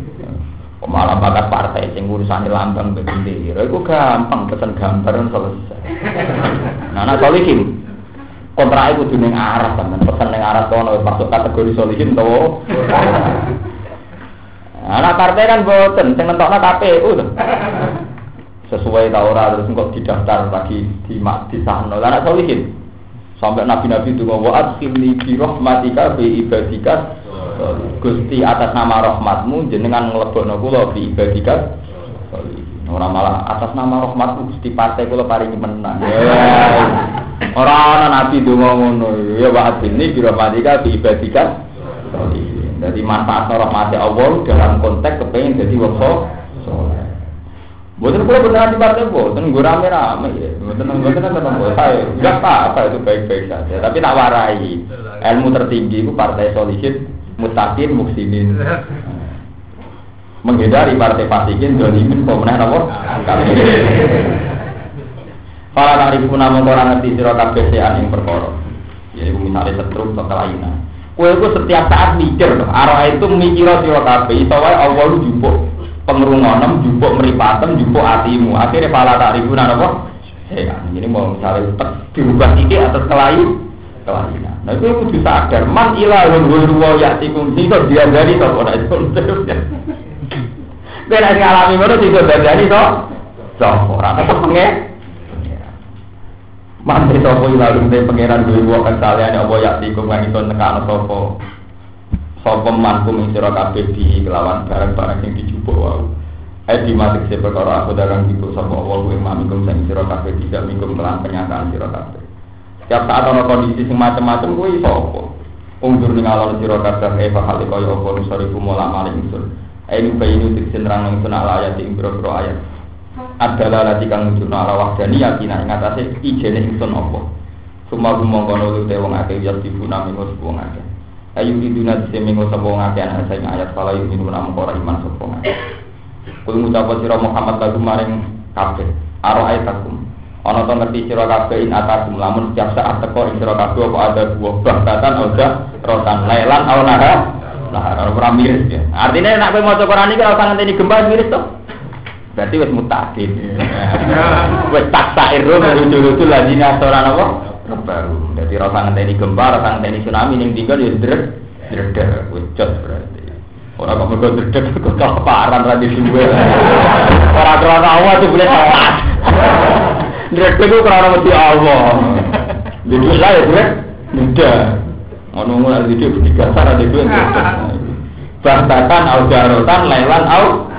malah bakat partai sing urusan lambang bendera itu gampang pesen gambar selesai nah solihin kontrak itu di arah teman. Pesan neng arah kono masuk kategori solihin tuh. Anak partai kan boten sing nentokna KPU tuh. Sesuai tau ora terus kok didaftar lagi di di sana anak solihin sampai nabi-nabi itu ngomong adkhilni bi rahmatika bi ibadika. Gusti atas nama rahmatmu jenengan nglebokno kula bi ibadikat ora malah atas nama rahmatmu Gusti partai kula paringi menang. Ora ana nabi donga ngono. Ya wa adini bi rahmatika bi ibadikat. Jadi manfaat rahmat Allah dalam konteks kepengen jadi soleh. Bukan kalau beneran di partai boten gue rame rame ya, bukan bukan kan tetap saya enggak apa apa itu baik baik saja, tapi tak warai. Ilmu tertinggi itu partai solihin mutakin muksimin menghindari partai fasikin dolimin pemenang nomor Para tarifu nama orang ngerti siro kabeh sean yang perkara. Jadi misalnya setruk atau kelainan. Itu setiap saat mikir, arah itu mikir siro kabeh. Itu wae Allah lu jupuk pengerungonem, jupuk meripatem, jupuk hatimu. Akhirnya para tarifu nama sean. Ini mau misalnya dirubah titik atau kelainan kelainan. Nah itu kudu sadar man ilahun ghairu wa ya'tikum itu dia dari to ora itu. Ben nek ngalami ngono iso dadani to. Sapa ora tetep penge. Man itu apa ilahun te pangeran ghairu wa saliyane apa ya'tikum kang iso nekano sapa. Sapa man kum sira di kelawan barang-barang sing dijupuk wae. Eh di matik se perkara aku dagang itu sapa Allah kuwi mamikum sing sira kabeh tidak mingkum kelan penyataan sira kabeh. Tiap saat ada kondisi sing macam-macam gue iso apa? Ungdur ning alon sira kabeh e bakal kaya apa nusariku mola maling ingsun. Ainu bayinu tiksin rang ingsun ala ayat ing boro ayat. Adalah lati kang nunjukno ala wahdani yakin ing atase ijene ingsun apa. Suma gumong kono lu te wong akeh ya dibuna mingus wong akeh. ayu iduna disemingo sapa ngake ana sing ayat fala yu'minu nam ora iman sapa ngake kul ngucap sira Muhammad lagu maring kabeh aro ayatakum ana to ngerti sira kabeh in atakum lamun setiap saat teko ing sira kabeh apa ada buah bahkan odah rotan? Lelan au nahar nahar ora miris ya. Artinya nek kowe maca Quran iki ora usah ngenteni gempa miris to berarti wis mutakin wis tak sairu lucu-lucu lagi ora apa baru. Jadi rasa ngenteni gempa, rasa ngenteni tsunami ning tinggal ya dredeg, dredeg, wujud berarti. Orang kok mergo dredeg kok kelaparan ra di suwe. Ora krana Allah tuh boleh salat. Dredeg ku krana mesti Allah. Jadi lah ya dredeg, mudah. Ngono ngono ada di tiga cara di dua. Bahkan au jarotan lelan au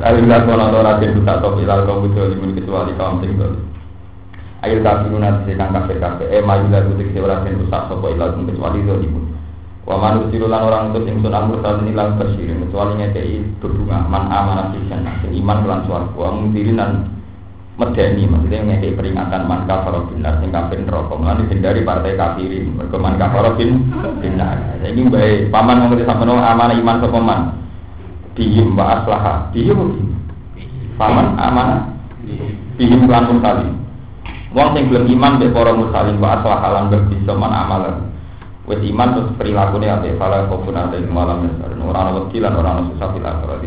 Alhamdulillah kalau orang tidak tak tahu ilal kaum kecuali kaum tinggal. Ayo kafirun nanti sedang kafir kafir. Eh maju lagu tik sebelah sen rusak sopo ilal kecuali itu ibu. Wa manu sirulan orang itu sing sun amur saat ini lang bersirin kecuali ngekei berbunga man amanah sisan sing iman kelan suaraku. Wa mungkirin dan medeni maksudnya ngekei peringatan man kafir binar sing kafir neraka. Mulane hindari partai kafirin. Mergo man kafir bin binar. Ini baik paman ngomong sampe amanah iman sapa man. Dihim wa aslaha. Dihim paman amanah. Dihim lan mutali. Wong sing belum iman mbek para mursalin wa aslah halan berbisa man amalan. Wis iman terus perilakune ate fala kofun ate malam ora ana wedi lan ora ana susah bil akhirat